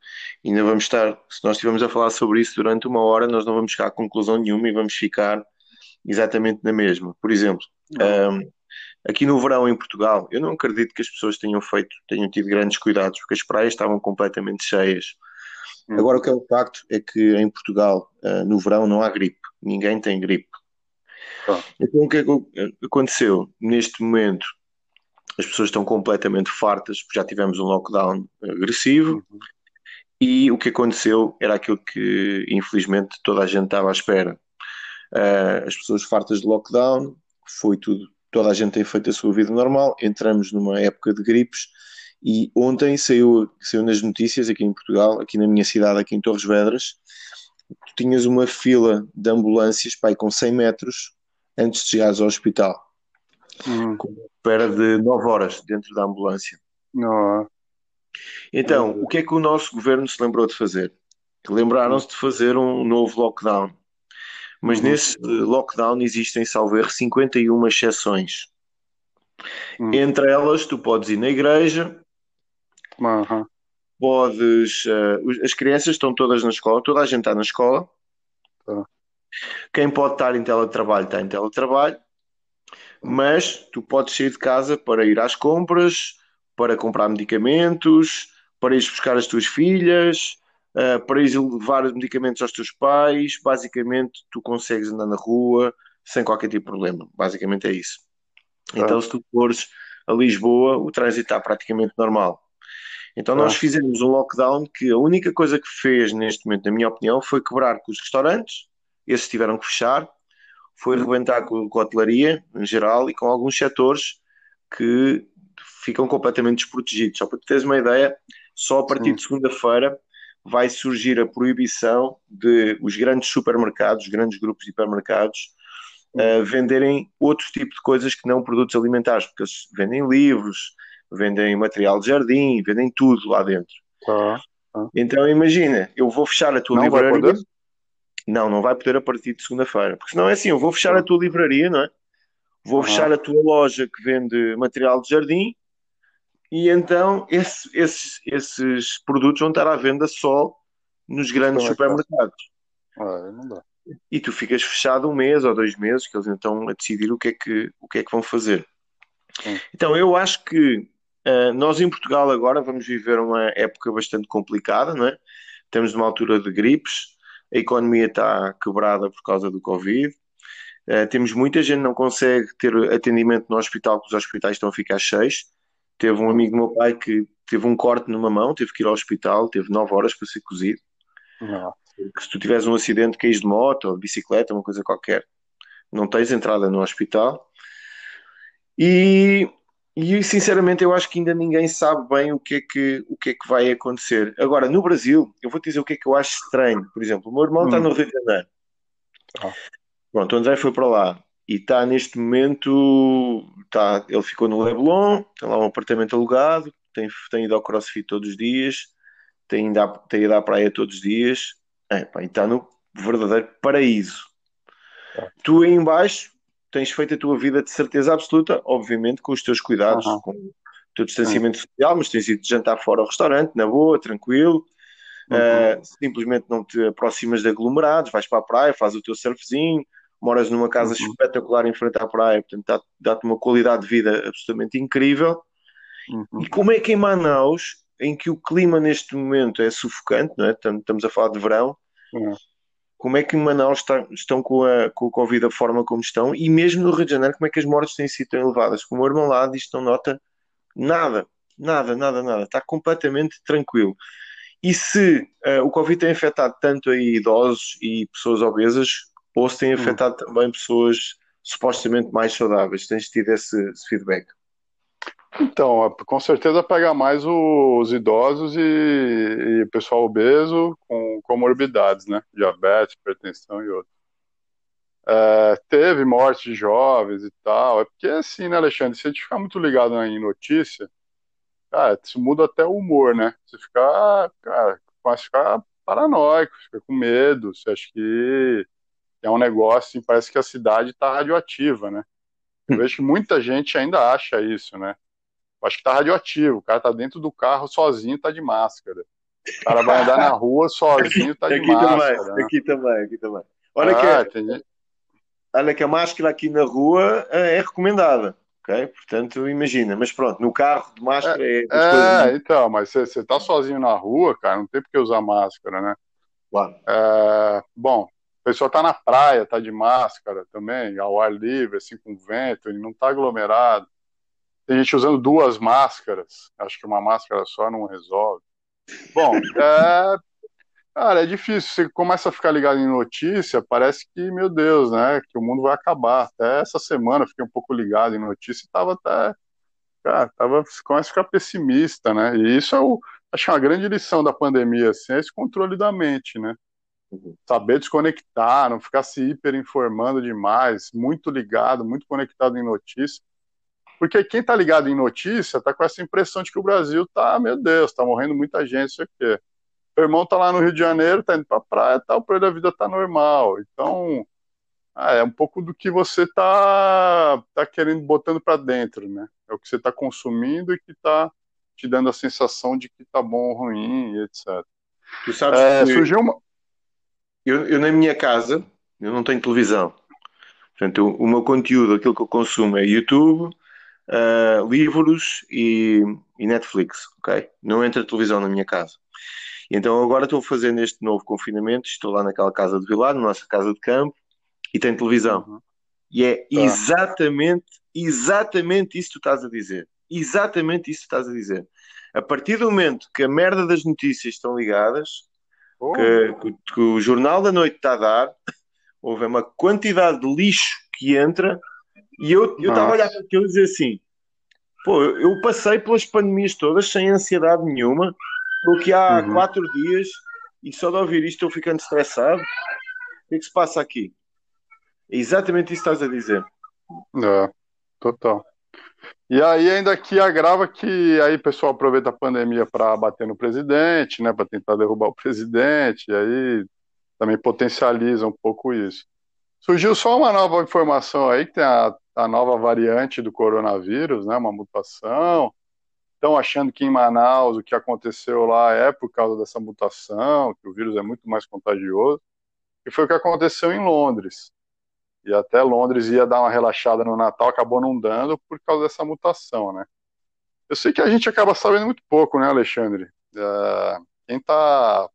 ainda vamos estar, se nós estivermos a falar sobre isso durante uma hora, nós não vamos chegar a conclusão nenhuma e vamos ficar exatamente na mesma. Por exemplo, um, aqui no verão em Portugal, eu não acredito que as pessoas tenham feito, tenham tido grandes cuidados, porque as praias estavam completamente cheias. Hum. Agora, o que é o facto é que em Portugal, uh, no verão, não há gripe, ninguém tem gripe. Ah. Então, o que é que aconteceu? Neste momento, as pessoas estão completamente fartas, porque já tivemos um lockdown agressivo. Uhum. E o que aconteceu era aquilo que, infelizmente, toda a gente estava à espera uh, as pessoas fartas de lockdown, foi tudo, toda a gente tem feito a sua vida normal, entramos numa época de gripes e ontem saiu, saiu nas notícias aqui em Portugal, aqui na minha cidade, aqui em Torres Vedras, tu tinhas uma fila de ambulâncias pai, com 100 metros antes de chegares ao hospital. Hum. Com espera de 9 horas dentro da ambulância. Não. Então, o que é que o nosso governo se lembrou de fazer? Lembraram-se de fazer um novo lockdown. Mas uhum. nesse lockdown existem, salvo 51 exceções. Uhum. Entre elas, tu podes ir na igreja, uhum. podes. Uh, as crianças estão todas na escola, toda a gente está na escola. Tá. Quem pode estar em teletrabalho está em teletrabalho, mas tu podes sair de casa para ir às compras, para comprar medicamentos, para ir buscar as tuas filhas, uh, para ir levar medicamentos aos teus pais, basicamente tu consegues andar na rua sem qualquer tipo de problema. Basicamente é isso. Ah. Então, se tu fores a Lisboa, o trânsito está praticamente normal. Então, nós ah. fizemos um lockdown que a única coisa que fez neste momento, na minha opinião, foi quebrar com os restaurantes, esses tiveram que fechar, foi hum. rebentar com, com a hotelaria em geral e com alguns setores que ficam completamente desprotegidos. Só para te teres uma ideia, só a partir Sim. de segunda-feira vai surgir a proibição de os grandes supermercados, os grandes grupos de hipermercados, uh, venderem outro tipo de coisas que não produtos alimentares, porque eles vendem livros, vendem material de jardim, vendem tudo lá dentro. Ah, ah. Então imagina, eu vou fechar a tua não livraria. Não, não vai poder a partir de segunda-feira. Porque senão é assim, eu vou fechar a tua livraria, não é? Vou fechar a tua loja que vende material de jardim e então esse, esses, esses produtos vão estar à venda só nos grandes é supermercados. Ah, não dá. E tu ficas fechado um mês ou dois meses que eles então a decidir o que é que, o que, é que vão fazer. Sim. Então eu acho que uh, nós em Portugal agora vamos viver uma época bastante complicada, não é? Estamos numa altura de gripes, a economia está quebrada por causa do Covid. Uh, temos muita gente que não consegue ter atendimento no hospital, porque os hospitais estão a ficar cheios. Teve um amigo do meu pai que teve um corte numa mão, teve que ir ao hospital, teve 9 horas para ser cozido. Não. Se tu tiveres um acidente, caís de moto ou de bicicleta, uma coisa qualquer, não tens entrada no hospital. E, e sinceramente eu acho que ainda ninguém sabe bem o que, é que, o que é que vai acontecer. Agora, no Brasil, eu vou te dizer o que é que eu acho estranho. Por exemplo, o meu irmão está Hum. no Rio de Janeiro. Ah. Pronto, o André foi para lá e está neste momento, está, ele ficou no Leblon, tem lá um apartamento alugado, tem, tem ido ao CrossFit todos os dias, tem ido à, tem ido à praia todos os dias, é, pá, e está no verdadeiro paraíso. Ah. Tu aí em baixo tens feito a tua vida de certeza absoluta, obviamente com os teus cuidados, Aham. com o teu distanciamento social, mas tens ido jantar fora ao restaurante, na boa, tranquilo, Uhum. Uh, simplesmente não te aproximas de aglomerados, vais para a praia, fazes o teu surfzinho, moras numa casa Uhum. espetacular em frente à praia, portanto dá- dá-te uma qualidade de vida absolutamente incrível. Uhum. E como é que em Manaus, em que o clima neste momento é sufocante, não é? Tam- Estamos a falar de verão, Uhum. como é que em Manaus está- estão com, a, com o Covid da forma como estão? E mesmo no Rio de Janeiro, como é que as mortes têm sido tão elevadas? Como o meu irmão lá diz, não nota nada, nada, nada, nada. Está completamente tranquilo. E se eh, o Covid tem afetado tanto aí idosos e pessoas obesas, ou se tem Hum. afetado também pessoas supostamente mais saudáveis? Tens tido esse, esse feedback? Então, é, com certeza pega mais os idosos e, e pessoal obeso com comorbidades, né? Diabetes, hipertensão e outros. É, teve morte de jovens e tal. É porque assim, né, Alexandre? Se a gente ficar muito ligado em notícia, cara, isso muda até o humor, né? Você fica, cara, começa a ficar paranoico, fica com medo. Você acha que é um negócio, assim, parece que a cidade tá radioativa, né? Eu vejo que muita gente ainda acha isso, né? Eu acho que tá radioativo. O cara tá dentro do carro sozinho, tá de máscara. O cara vai andar na rua sozinho, tá de aqui máscara. também, né? aqui também, aqui também. Olha, Ah, que, gente- olha que a máscara aqui na rua eh, é recomendada, ok? Portanto, imagina, mas pronto, no carro de máscara é, É, coisas. então, mas você, você tá sozinho na rua, cara, não tem por que usar máscara, né? Claro. É, bom, o pessoal tá na praia, tá de máscara também, ao ar livre, assim, com vento, ele não tá aglomerado. Tem gente usando duas máscaras, acho que uma máscara só não resolve. Bom, é, cara, é difícil. Você começa a ficar ligado em notícia, parece que, meu Deus, né, que o mundo vai acabar. Até essa semana eu fiquei um pouco ligado em notícia e tava até, cara, tava, começa a ficar pessimista, né? E isso é o, acho que é uma grande lição da pandemia, assim, é esse controle da mente, né? Uhum. Saber desconectar, não ficar se hiperinformando demais, muito ligado, muito conectado em notícia. Porque quem tá ligado em notícia tá com essa impressão de que o Brasil tá, meu Deus, tá morrendo muita gente, isso aqui. Meu irmão tá lá no Rio de Janeiro, tá indo pra praia, tal, pra ele a vida tá normal. Então, ah, é um pouco do que você tá, tá querendo, botando pra dentro, né? É o que você tá consumindo e que tá te dando a sensação de que tá bom ou ruim, e etc. Tu sabes É, que surgiu uma. Eu, eu na minha casa, eu não tenho televisão. Portanto, eu- o meu conteúdo, aquilo que eu consumo é YouTube, ah, livros e, e Netflix, ok? Não entra televisão na minha casa. E então agora estou a fazer neste novo confinamento, estou lá naquela casa de Vilar, na nossa casa de campo, e tem televisão. Uhum. E é exatamente, exatamente isso que tu estás a dizer. Exatamente isso que tu estás a dizer. A partir do momento que a merda das notícias estão ligadas, Oh, que, que- que o Jornal da Noite está a dar, houve uma quantidade de lixo que entra, e eu eu estava a olhar para aquilo e dizer assim: pô, eu, eu passei pelas pandemias todas sem ansiedade nenhuma, estou aqui há Uhum. quatro dias e só de ouvir isto estou ficando estressado. O que é que se passa aqui? É exatamente isso que estás a dizer. É, total. E aí ainda que agrava que aí o pessoal aproveita a pandemia para bater no presidente, né, para tentar derrubar o presidente, e aí também potencializa um pouco isso. Surgiu só uma nova informação aí que tem a, a nova variante do coronavírus, né, uma mutação. Estão achando que em Manaus o que aconteceu lá é por causa dessa mutação, que o vírus é muito mais contagioso. E foi o que aconteceu em Londres. E até Londres ia dar uma relaxada no Natal, acabou não dando por causa dessa mutação, né? Eu sei que a gente acaba sabendo muito pouco, né, Alexandre? É, quem está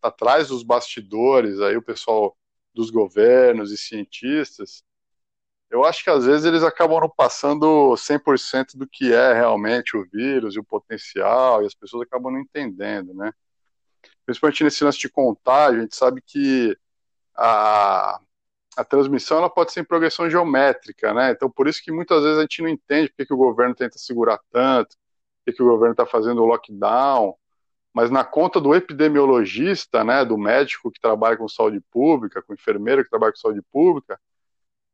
atrás dos bastidores, aí o pessoal dos governos e cientistas, eu acho que às vezes eles acabam não passando 100% do que é realmente o vírus e o potencial, e as pessoas acabam não entendendo, né? Principalmente nesse lance de contágio, a gente sabe que a, a transmissão ela pode ser em progressão geométrica, né? Então, por isso que muitas vezes a gente não entende porque que o governo tenta segurar tanto, porque que o governo está fazendo o lockdown, mas na conta do epidemiologista, né, do médico que trabalha com saúde pública, com enfermeiro que trabalha com saúde pública,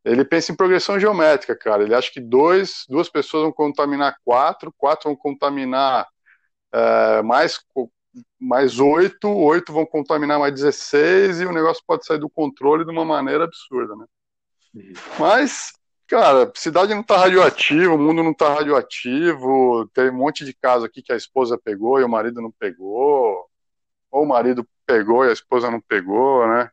ele pensa em progressão geométrica, cara. Ele acha que dois, duas pessoas vão contaminar quatro, quatro vão contaminar é, mais, mais oito, oito vão contaminar mais 16 e o negócio pode sair do controle de uma maneira absurda, né? Uhum. Mas, cara, cidade não tá radioativa, o mundo não tá radioativo, tem um monte de casos aqui que a esposa pegou e o marido não pegou, ou o marido pegou e a esposa não pegou, né?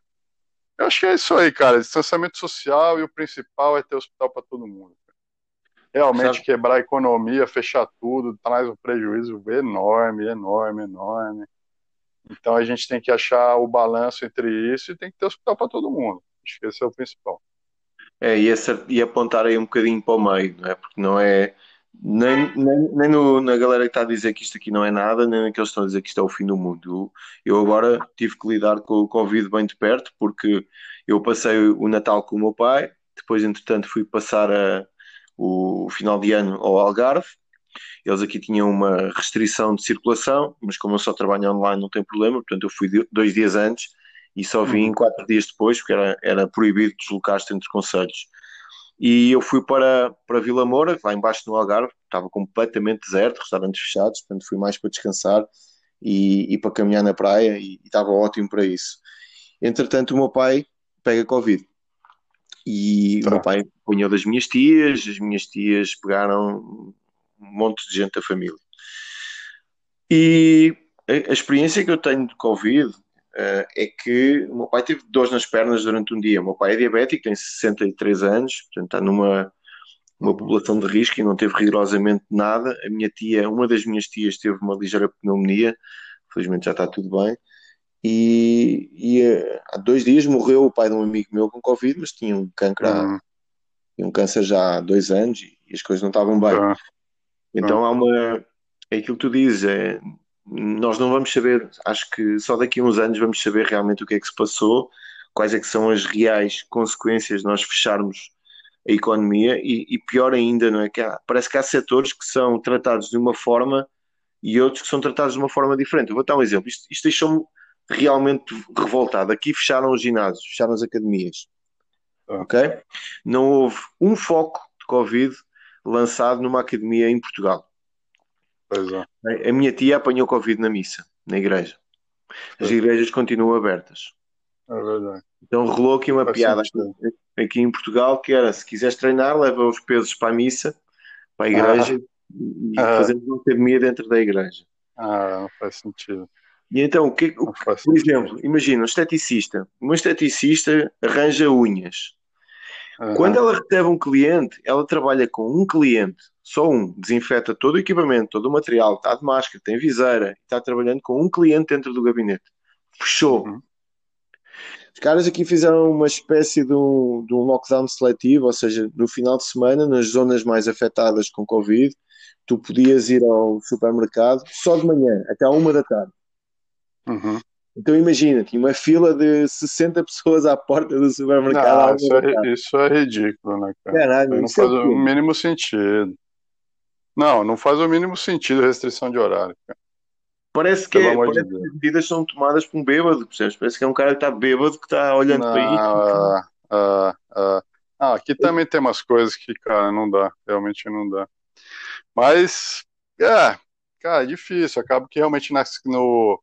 Eu acho que é isso aí, cara. Distanciamento social e o principal é ter hospital para todo mundo. Realmente Sabe? quebrar a economia, fechar tudo, traz um prejuízo enorme, enorme, enorme. Então a gente tem que achar o balanço entre isso e tem que ter hospital para todo mundo. Acho que esse é o principal. É, e, essa, e apontar aí um bocadinho para o meio, não é? Porque não é nem, nem, nem no, na galera que está a dizer que isto aqui não é nada, nem naqueles que estão a dizer que isto é o fim do mundo. Eu agora tive que lidar com o Covid bem de perto, porque eu passei o Natal com o meu pai, depois, entretanto, fui passar a, o final de ano ao Algarve. Eles aqui tinham uma restrição de circulação, mas como eu só trabalho online, não tem problema, portanto, eu fui dois dias antes e só vim uhum. quatro dias depois, porque era, era proibido deslocar-se entre conselhos. E eu fui para, para Vila Moura, lá embaixo no Algarve, estava completamente deserto, restaurantes fechados, portanto fui mais para descansar e, e para caminhar na praia e, e estava ótimo para isso. Entretanto, o meu pai pega Covid. E tá. o meu pai apanhou das minhas tias, as minhas tias pegaram um monte de gente da família. E a, a experiência que eu tenho de Covid uh, é que o meu pai teve dores nas pernas durante um dia. O meu pai é diabético, tem 63 anos, portanto está numa uma população de risco e não teve rigorosamente nada. A minha tia, uma das minhas tias, teve uma ligeira pneumonia, felizmente já está tudo bem. E, e uh, há dois dias morreu o pai de um amigo meu com Covid, mas tinha um câncer, uhum. tinha um câncer já há dois anos e, e as coisas não estavam bem. Uhum. Então há uma. É aquilo que tu dizes, é, nós não vamos saber, acho que só daqui a uns anos vamos saber realmente o que é que se passou, quais é que são as reais consequências de nós fecharmos a economia e, e pior ainda, não é? Que há, parece que há setores que são tratados de uma forma e outros que são tratados de uma forma diferente. Eu vou dar um exemplo, isto, isto deixou-me realmente revoltado. Aqui fecharam os ginásios, fecharam as academias. Ah. Ok? Não houve um foco de Covid lançado numa academia em Portugal. É. A minha tia apanhou Covid na missa, na igreja. As igrejas continuam abertas. É verdade. Então rolou aqui uma Faz piada aqui em Portugal que era: se quiseres treinar, leva os pesos para a missa, para a igreja ah. e ah. fazemos uma academia dentro da igreja. Ah, não faz sentido. E então, o que, o, por exemplo, imagina um esteticista. Uma esteticista arranja unhas. Uhum. Quando ela recebe um cliente, ela trabalha com um cliente só um, desinfeta todo o equipamento, todo o material, está de máscara, tem viseira, está trabalhando com um cliente dentro do gabinete. Fechou. Uhum. Os caras aqui fizeram uma espécie de um, de um lockdown seletivo, ou seja, no final de semana, nas zonas mais afetadas com Covid, tu podias ir ao supermercado só de manhã, até à uma da tarde. Uhum. Então imagina, tinha uma fila de 60 pessoas à porta do supermercado. Não, isso, é, isso é ridículo, né, cara? Caralho, não faz é o mínimo sentido. Não, não faz o mínimo sentido restrição de horário. Cara. Parece que, parece de que as medidas são tomadas por um bêbado, percebes? Parece que é um cara que está bêbado que está olhando não, para isso. Ah, ah, ah, ah, aqui também tem umas coisas que, cara, não dá. Realmente não dá. Mas, é, cara, é difícil. Acaba que realmente no,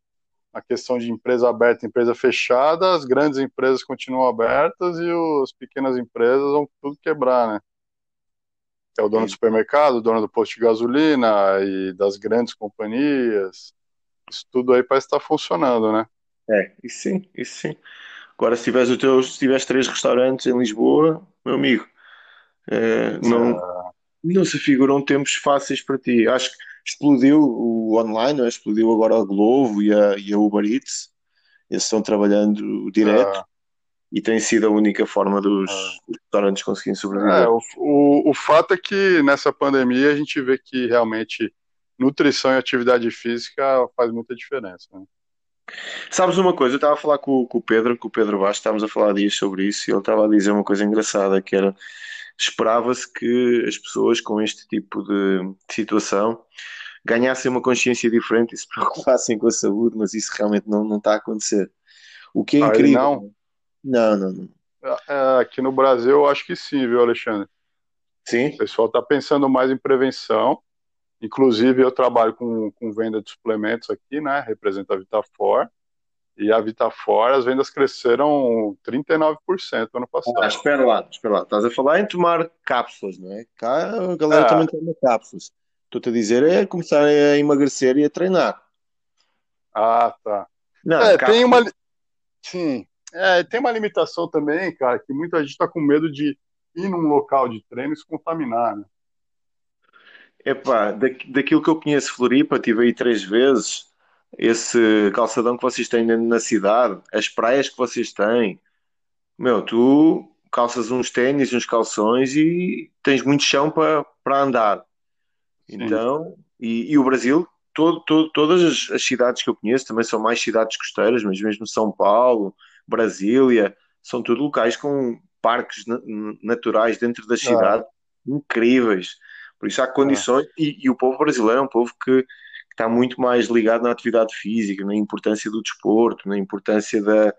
na questão de empresa aberta e empresa fechada, as grandes empresas continuam abertas e as pequenas empresas vão tudo quebrar, né? é o dono do supermercado, o dono do posto de gasolina e das grandes companhias. Isso tudo aí parece estar funcionando, né? É, isso sim, isso sim. Agora, se tiveres, o teu, se tiveres três restaurantes em Lisboa, meu amigo, é, não. Não se figuram tempos fáceis para ti. Acho que explodiu o online, é? explodiu agora a Globo e a, e a Uber Eats. Eles estão trabalhando direto. Ah. e tem sido a única forma dos ah. restaurantes conseguirem sobreviver. É, o, o, o fato é que nessa pandemia a gente vê que realmente nutrição e atividade física faz muita diferença. Né? Sabes uma coisa, eu estava a falar com, com o Pedro, com o Pedro Baixo, estávamos a falar dias sobre isso, e ele estava a dizer uma coisa engraçada, que era, esperava-se que as pessoas com este tipo de, situação ganhassem uma consciência diferente e se preocupassem com a saúde, mas isso realmente não, não está a acontecer. O que é incrível. Não? Não, não, não. É, é, aqui no Brasil eu acho que sim, viu, Alexandre? Sim. O pessoal está pensando mais em prevenção. Inclusive, eu trabalho com, com venda de suplementos aqui, né? Representa a Vitafor. E a Vitafor, as vendas cresceram 39% ano passado. Ah, espera lá, espera lá. Estás a falar em tomar cápsulas, não é? Cá a galera é. também toma cápsulas. Estou-te a dizer é começar a emagrecer e a treinar. Ah, tá. Não, é, cápsulas... tem uma. Sim. É, tem uma limitação também, cara, que muita gente está com medo de ir num local de treino e se contaminar, né? Epá, da, daquilo que eu conheço Floripa, tive aí três vezes, esse calçadão que vocês têm na cidade, as praias que vocês têm, meu, tu calças uns ténis, uns calções e tens muito chão para, para andar. Então, e, e, o Brasil, todo, todo, todas as, cidades que eu conheço também são mais cidades costeiras, mas mesmo São Paulo, Brasília, são tudo locais com parques naturais dentro da cidade ah. incríveis. Por isso há condições, ah. e, e, o povo brasileiro é um povo que, que, está muito mais ligado na atividade física, na importância do desporto, na importância da,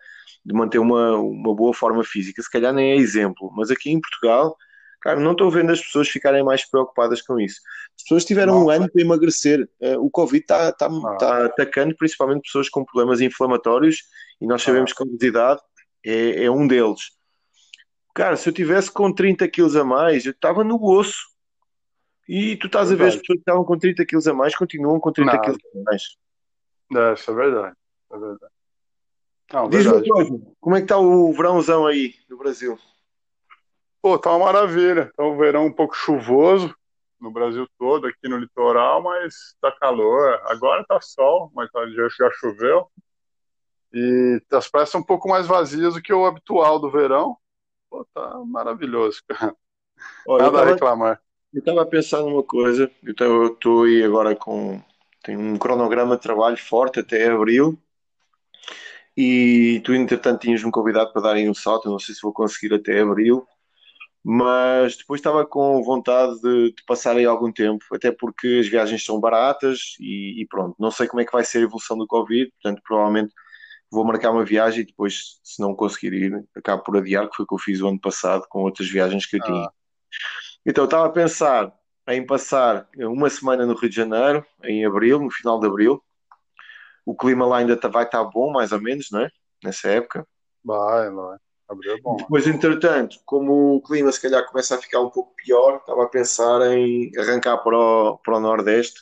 de manter uma, uma boa forma física. Se calhar nem é exemplo, mas aqui em Portugal, cara, não estou vendo as pessoas ficarem mais preocupadas com isso. As pessoas tiveram Nossa. um ano para emagrecer. Uh, o Covid está tá, ah. tá atacando principalmente pessoas com problemas inflamatórios e nós sabemos ah. que a obesidade é, é um deles. Cara, se eu tivesse com 30 quilos a mais, eu estava no osso. E tu estás é a ver as pessoas que estavam com 30 quilos a mais continuam com 30 quilos a mais. É, isso é verdade. É verdade. Não, Diz uma coisa, como é que está o verãozão aí no Brasil? Pô, tá uma maravilha. Tá um verão um pouco chuvoso no Brasil todo, aqui no litoral, mas tá calor. Agora tá sol, mas tá, já, já choveu. E as praias são um pouco mais vazias do que o habitual do verão. Pô, tá maravilhoso, cara. Olha, Nada tava... a reclamar. Eu estava a pensar numa coisa, eu estou aí agora com tenho um cronograma de trabalho forte até abril e tu entretanto tinhas-me convidado para darem um salto, eu não sei se vou conseguir até abril, mas depois estava com vontade de, de, passar aí algum tempo, até porque as viagens são baratas e, e, pronto, não sei como é que vai ser a evolução do Covid, portanto provavelmente vou marcar uma viagem e depois se não conseguir ir, acabo por adiar, que foi o que eu fiz o ano passado com outras viagens que eu tinha. Ah. Então, estava a pensar em passar uma semana no Rio de Janeiro, em abril, no final de abril. O clima lá ainda tá, vai estar tá bom, mais ou menos, não é? Nessa época. Vai, vai. Abril é bom. Depois, entretanto, como o clima se calhar começa a ficar um pouco pior, estava a pensar em arrancar para o, para o Nordeste.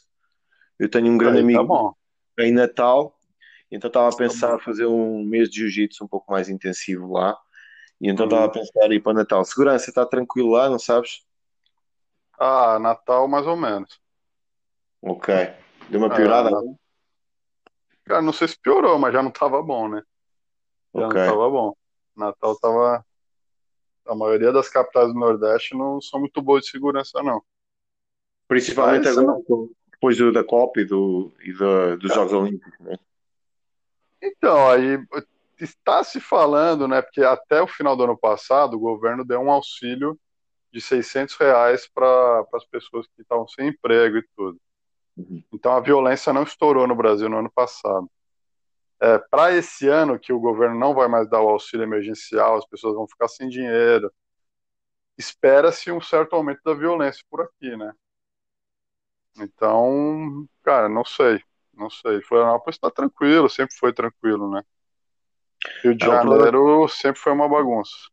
Eu tenho um grande Aí, tá amigo tá em Natal, então estava a pensar tá fazer um mês de jiu-jitsu um pouco mais intensivo lá. E então estava a pensar em ir para Natal. Segurança, está tranquilo lá, não sabes? Ah, Natal mais ou menos. Ok. Deu uma piorada? Ah, cara, não sei se piorou, mas já não tava bom, né? Já okay. não tava bom. Natal tava. A maioria das capitais do Nordeste não são muito boas de segurança, não. Principalmente mas, agora, depois do, da COP e, do, e do, dos Jogos Olímpicos, né? Então, aí está se falando, né? Porque até o final do ano passado o governo deu um auxílio de 600 reais para as pessoas que estavam sem emprego e tudo. Uhum. Então a violência não estourou no Brasil no ano passado. É, para esse ano, que o governo não vai mais dar o auxílio emergencial, as pessoas vão ficar sem dinheiro, espera-se um certo aumento da violência por aqui, né? Então, cara, não sei, não sei. Florianópolis está tranquilo, sempre foi tranquilo, né? Rio de é, Janeiro sempre foi uma bagunça.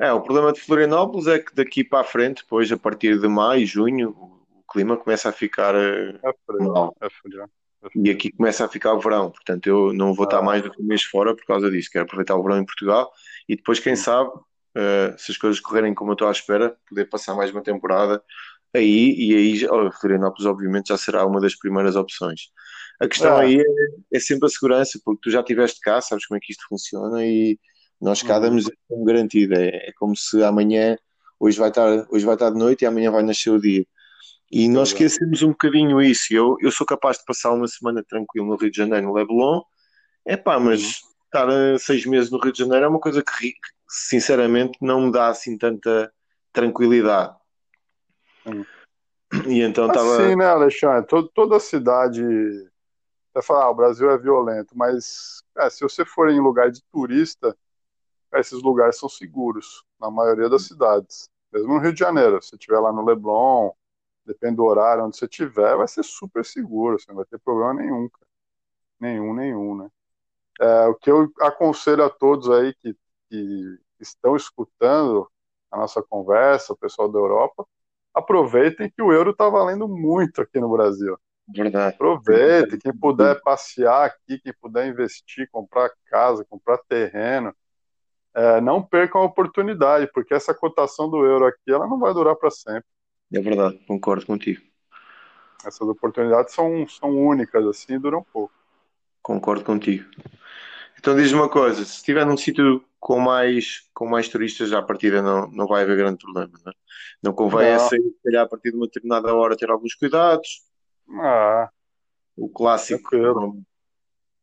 É, o problema de Florianópolis é que daqui para a frente, depois, a partir de maio, junho, o clima começa a ficar eh, é frio, mal. Frio, é frio. E aqui começa a ficar o verão, portanto eu não vou ah. estar mais do que um mês fora por causa disso. Quero aproveitar o verão em Portugal e depois, quem sabe, uh, se as coisas correrem como eu estou à espera, poder passar mais uma temporada aí e aí oh, Florianópolis obviamente já será uma das primeiras opções. A questão ah. aí é, é, sempre a segurança, porque tu já estiveste cá, sabes como é que isto funciona e Nós cá damos como garantido. É, é como se amanhã, hoje vai, estar, hoje vai estar de noite e amanhã vai nascer o dia. E nós esquecemos um bocadinho isso. Eu, eu sou capaz de passar uma semana tranquilo no Rio de Janeiro, no Leblon. É pá, mas uhum. estar seis meses no Rio de Janeiro é uma coisa que, sinceramente, não me dá assim tanta tranquilidade. Uhum. E então estava. Assim, né, Alexandre? Todo, toda cidade. Você fala, ah, o Brasil é violento, mas é, se você for em lugar de turista, esses lugares são seguros, na maioria das cidades. Mesmo no Rio de Janeiro, se você estiver lá no Leblon, depende do horário onde você estiver, vai ser super seguro, você não vai ter problema nenhum, cara. Nenhum, nenhum, né? É, o que eu aconselho a todos aí que, que estão escutando a nossa conversa, o pessoal da Europa, aproveitem que o euro está valendo muito aqui no Brasil. Verdade. Aproveitem, quem puder passear aqui, quem puder investir, comprar casa, comprar terreno, é, não percam a oportunidade, porque essa cotação do euro aqui ela não vai durar para sempre. É verdade, concordo contigo. Essas oportunidades são, são únicas, assim, e duram pouco. Concordo contigo. Então diz uma coisa, se estiver num sítio com mais, com mais turistas, à partida não, não vai haver grande problema. Não, é? não convém não. sair, se calhar, a partir de uma determinada hora ter alguns cuidados. Ah, o clássico. Tranquilo.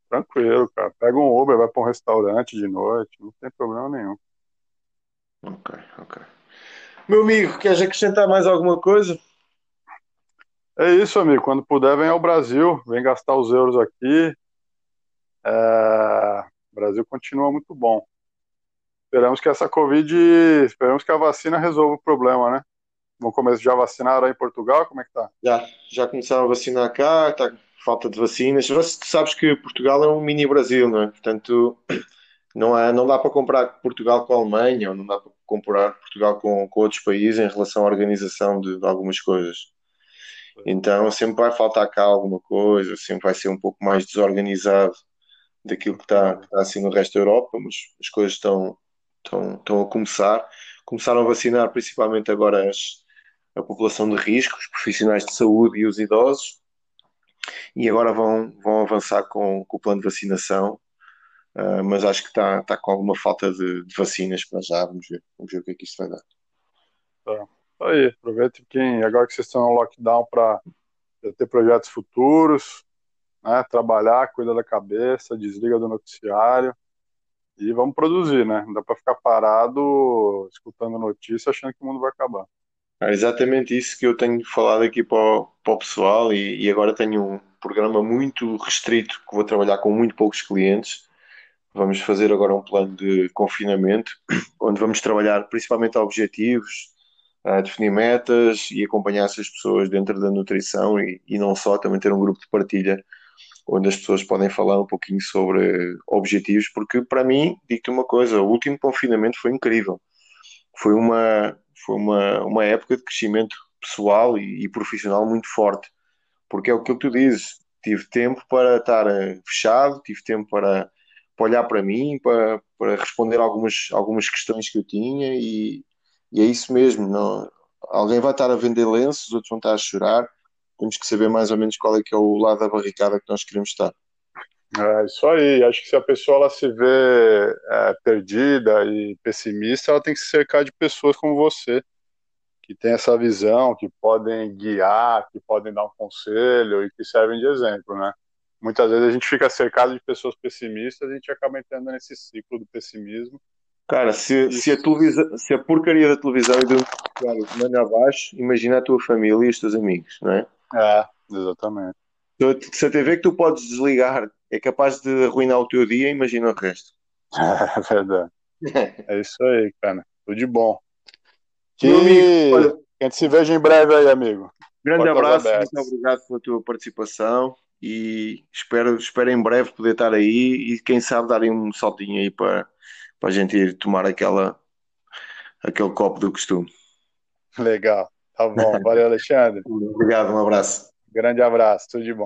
Tranquilo, cara. Pega um Uber, vai para um restaurante de noite, não tem problema nenhum. Ok, ok. Meu amigo, queres acrescentar mais alguma coisa? É isso, amigo. Quando puder, vem ao Brasil, vem gastar os euros aqui. É... O Brasil continua muito bom. Esperamos que essa Covid, esperamos que a vacina resolva o problema, né? Vamos começar já vacinar aí em Portugal? Como é que tá? Já, já começaram a vacinar cá, tá falta de vacinas. Você sabes que Portugal é um mini Brasil, não é? Portanto, não, há, não dá para comparar Portugal com a Alemanha, ou não dá para comparar Portugal com, com outros países em relação à organização de, de, algumas coisas. Então sempre vai faltar cá alguma coisa, sempre vai ser um pouco mais desorganizado daquilo que está, que está assim no resto da Europa, mas as coisas estão, estão, estão a começar. Começaram a vacinar principalmente agora as, a população de risco, os profissionais de saúde e os idosos, e agora vão, vão avançar com, com o plano de vacinação Uh, mas acho que está tá com alguma falta de, de, vacinas para já. Vamos ver, vamos ver o que é que vai dar. Tá. Aí, aproveita quem, agora que vocês estão no lockdown para ter projetos futuros, né, trabalhar, cuida da cabeça, desliga do noticiário e vamos produzir, né? Não dá para ficar parado escutando notícia achando que o mundo vai acabar. É exatamente isso que eu tenho falado aqui para o, para o pessoal e, e agora tenho um programa muito restrito que vou trabalhar com muito poucos clientes Vamos fazer agora um plano de confinamento, onde vamos trabalhar principalmente objetivos, a definir metas e acompanhar essas pessoas dentro da nutrição e, e não só, também ter um grupo de partilha onde as pessoas podem falar um pouquinho sobre objetivos, porque para mim, digo-te uma coisa, o último confinamento foi incrível. Foi uma, foi uma, uma época de crescimento pessoal e, e profissional muito forte, porque é o que tu dizes, tive tempo para estar eh, fechado, tive tempo para para olhar para mim, para, para responder algumas, algumas questões que eu tinha e, e é isso mesmo. Não, alguém vai estar a vender lenços, outros vão estar a chorar. Temos que saber mais ou menos qual é que é o lado da barricada que nós queremos estar. É isso aí. Acho que se a pessoa ela se vê é, perdida e pessimista, ela tem que se cercar de pessoas como você, que tem essa visão, que podem guiar, que podem dar um conselho e que servem de exemplo, né? muitas vezes a gente fica cercado de pessoas pessimistas e a gente acaba entrando nesse ciclo do pessimismo. Cara, se, se, a, televisão, se a porcaria da televisão e do manda abaixo, imagina a tua família e os teus amigos, não é? É, exatamente. Se a TV que tu podes desligar é capaz de arruinar o teu dia, imagina o resto. É verdade. é isso aí, cara. Tudo de bom. Que... Amigo, a gente se veja em breve aí, amigo. Grande Portas abraço, abertas. muito obrigado pela tua participação e espero, espero em breve poder estar aí e quem sabe darem um saltinho aí para, para a gente ir tomar aquela, aquele copo do costume. Legal, tá bom. Valeu, Alexandre. Obrigado, um abraço. Grande abraço, tudo de bom.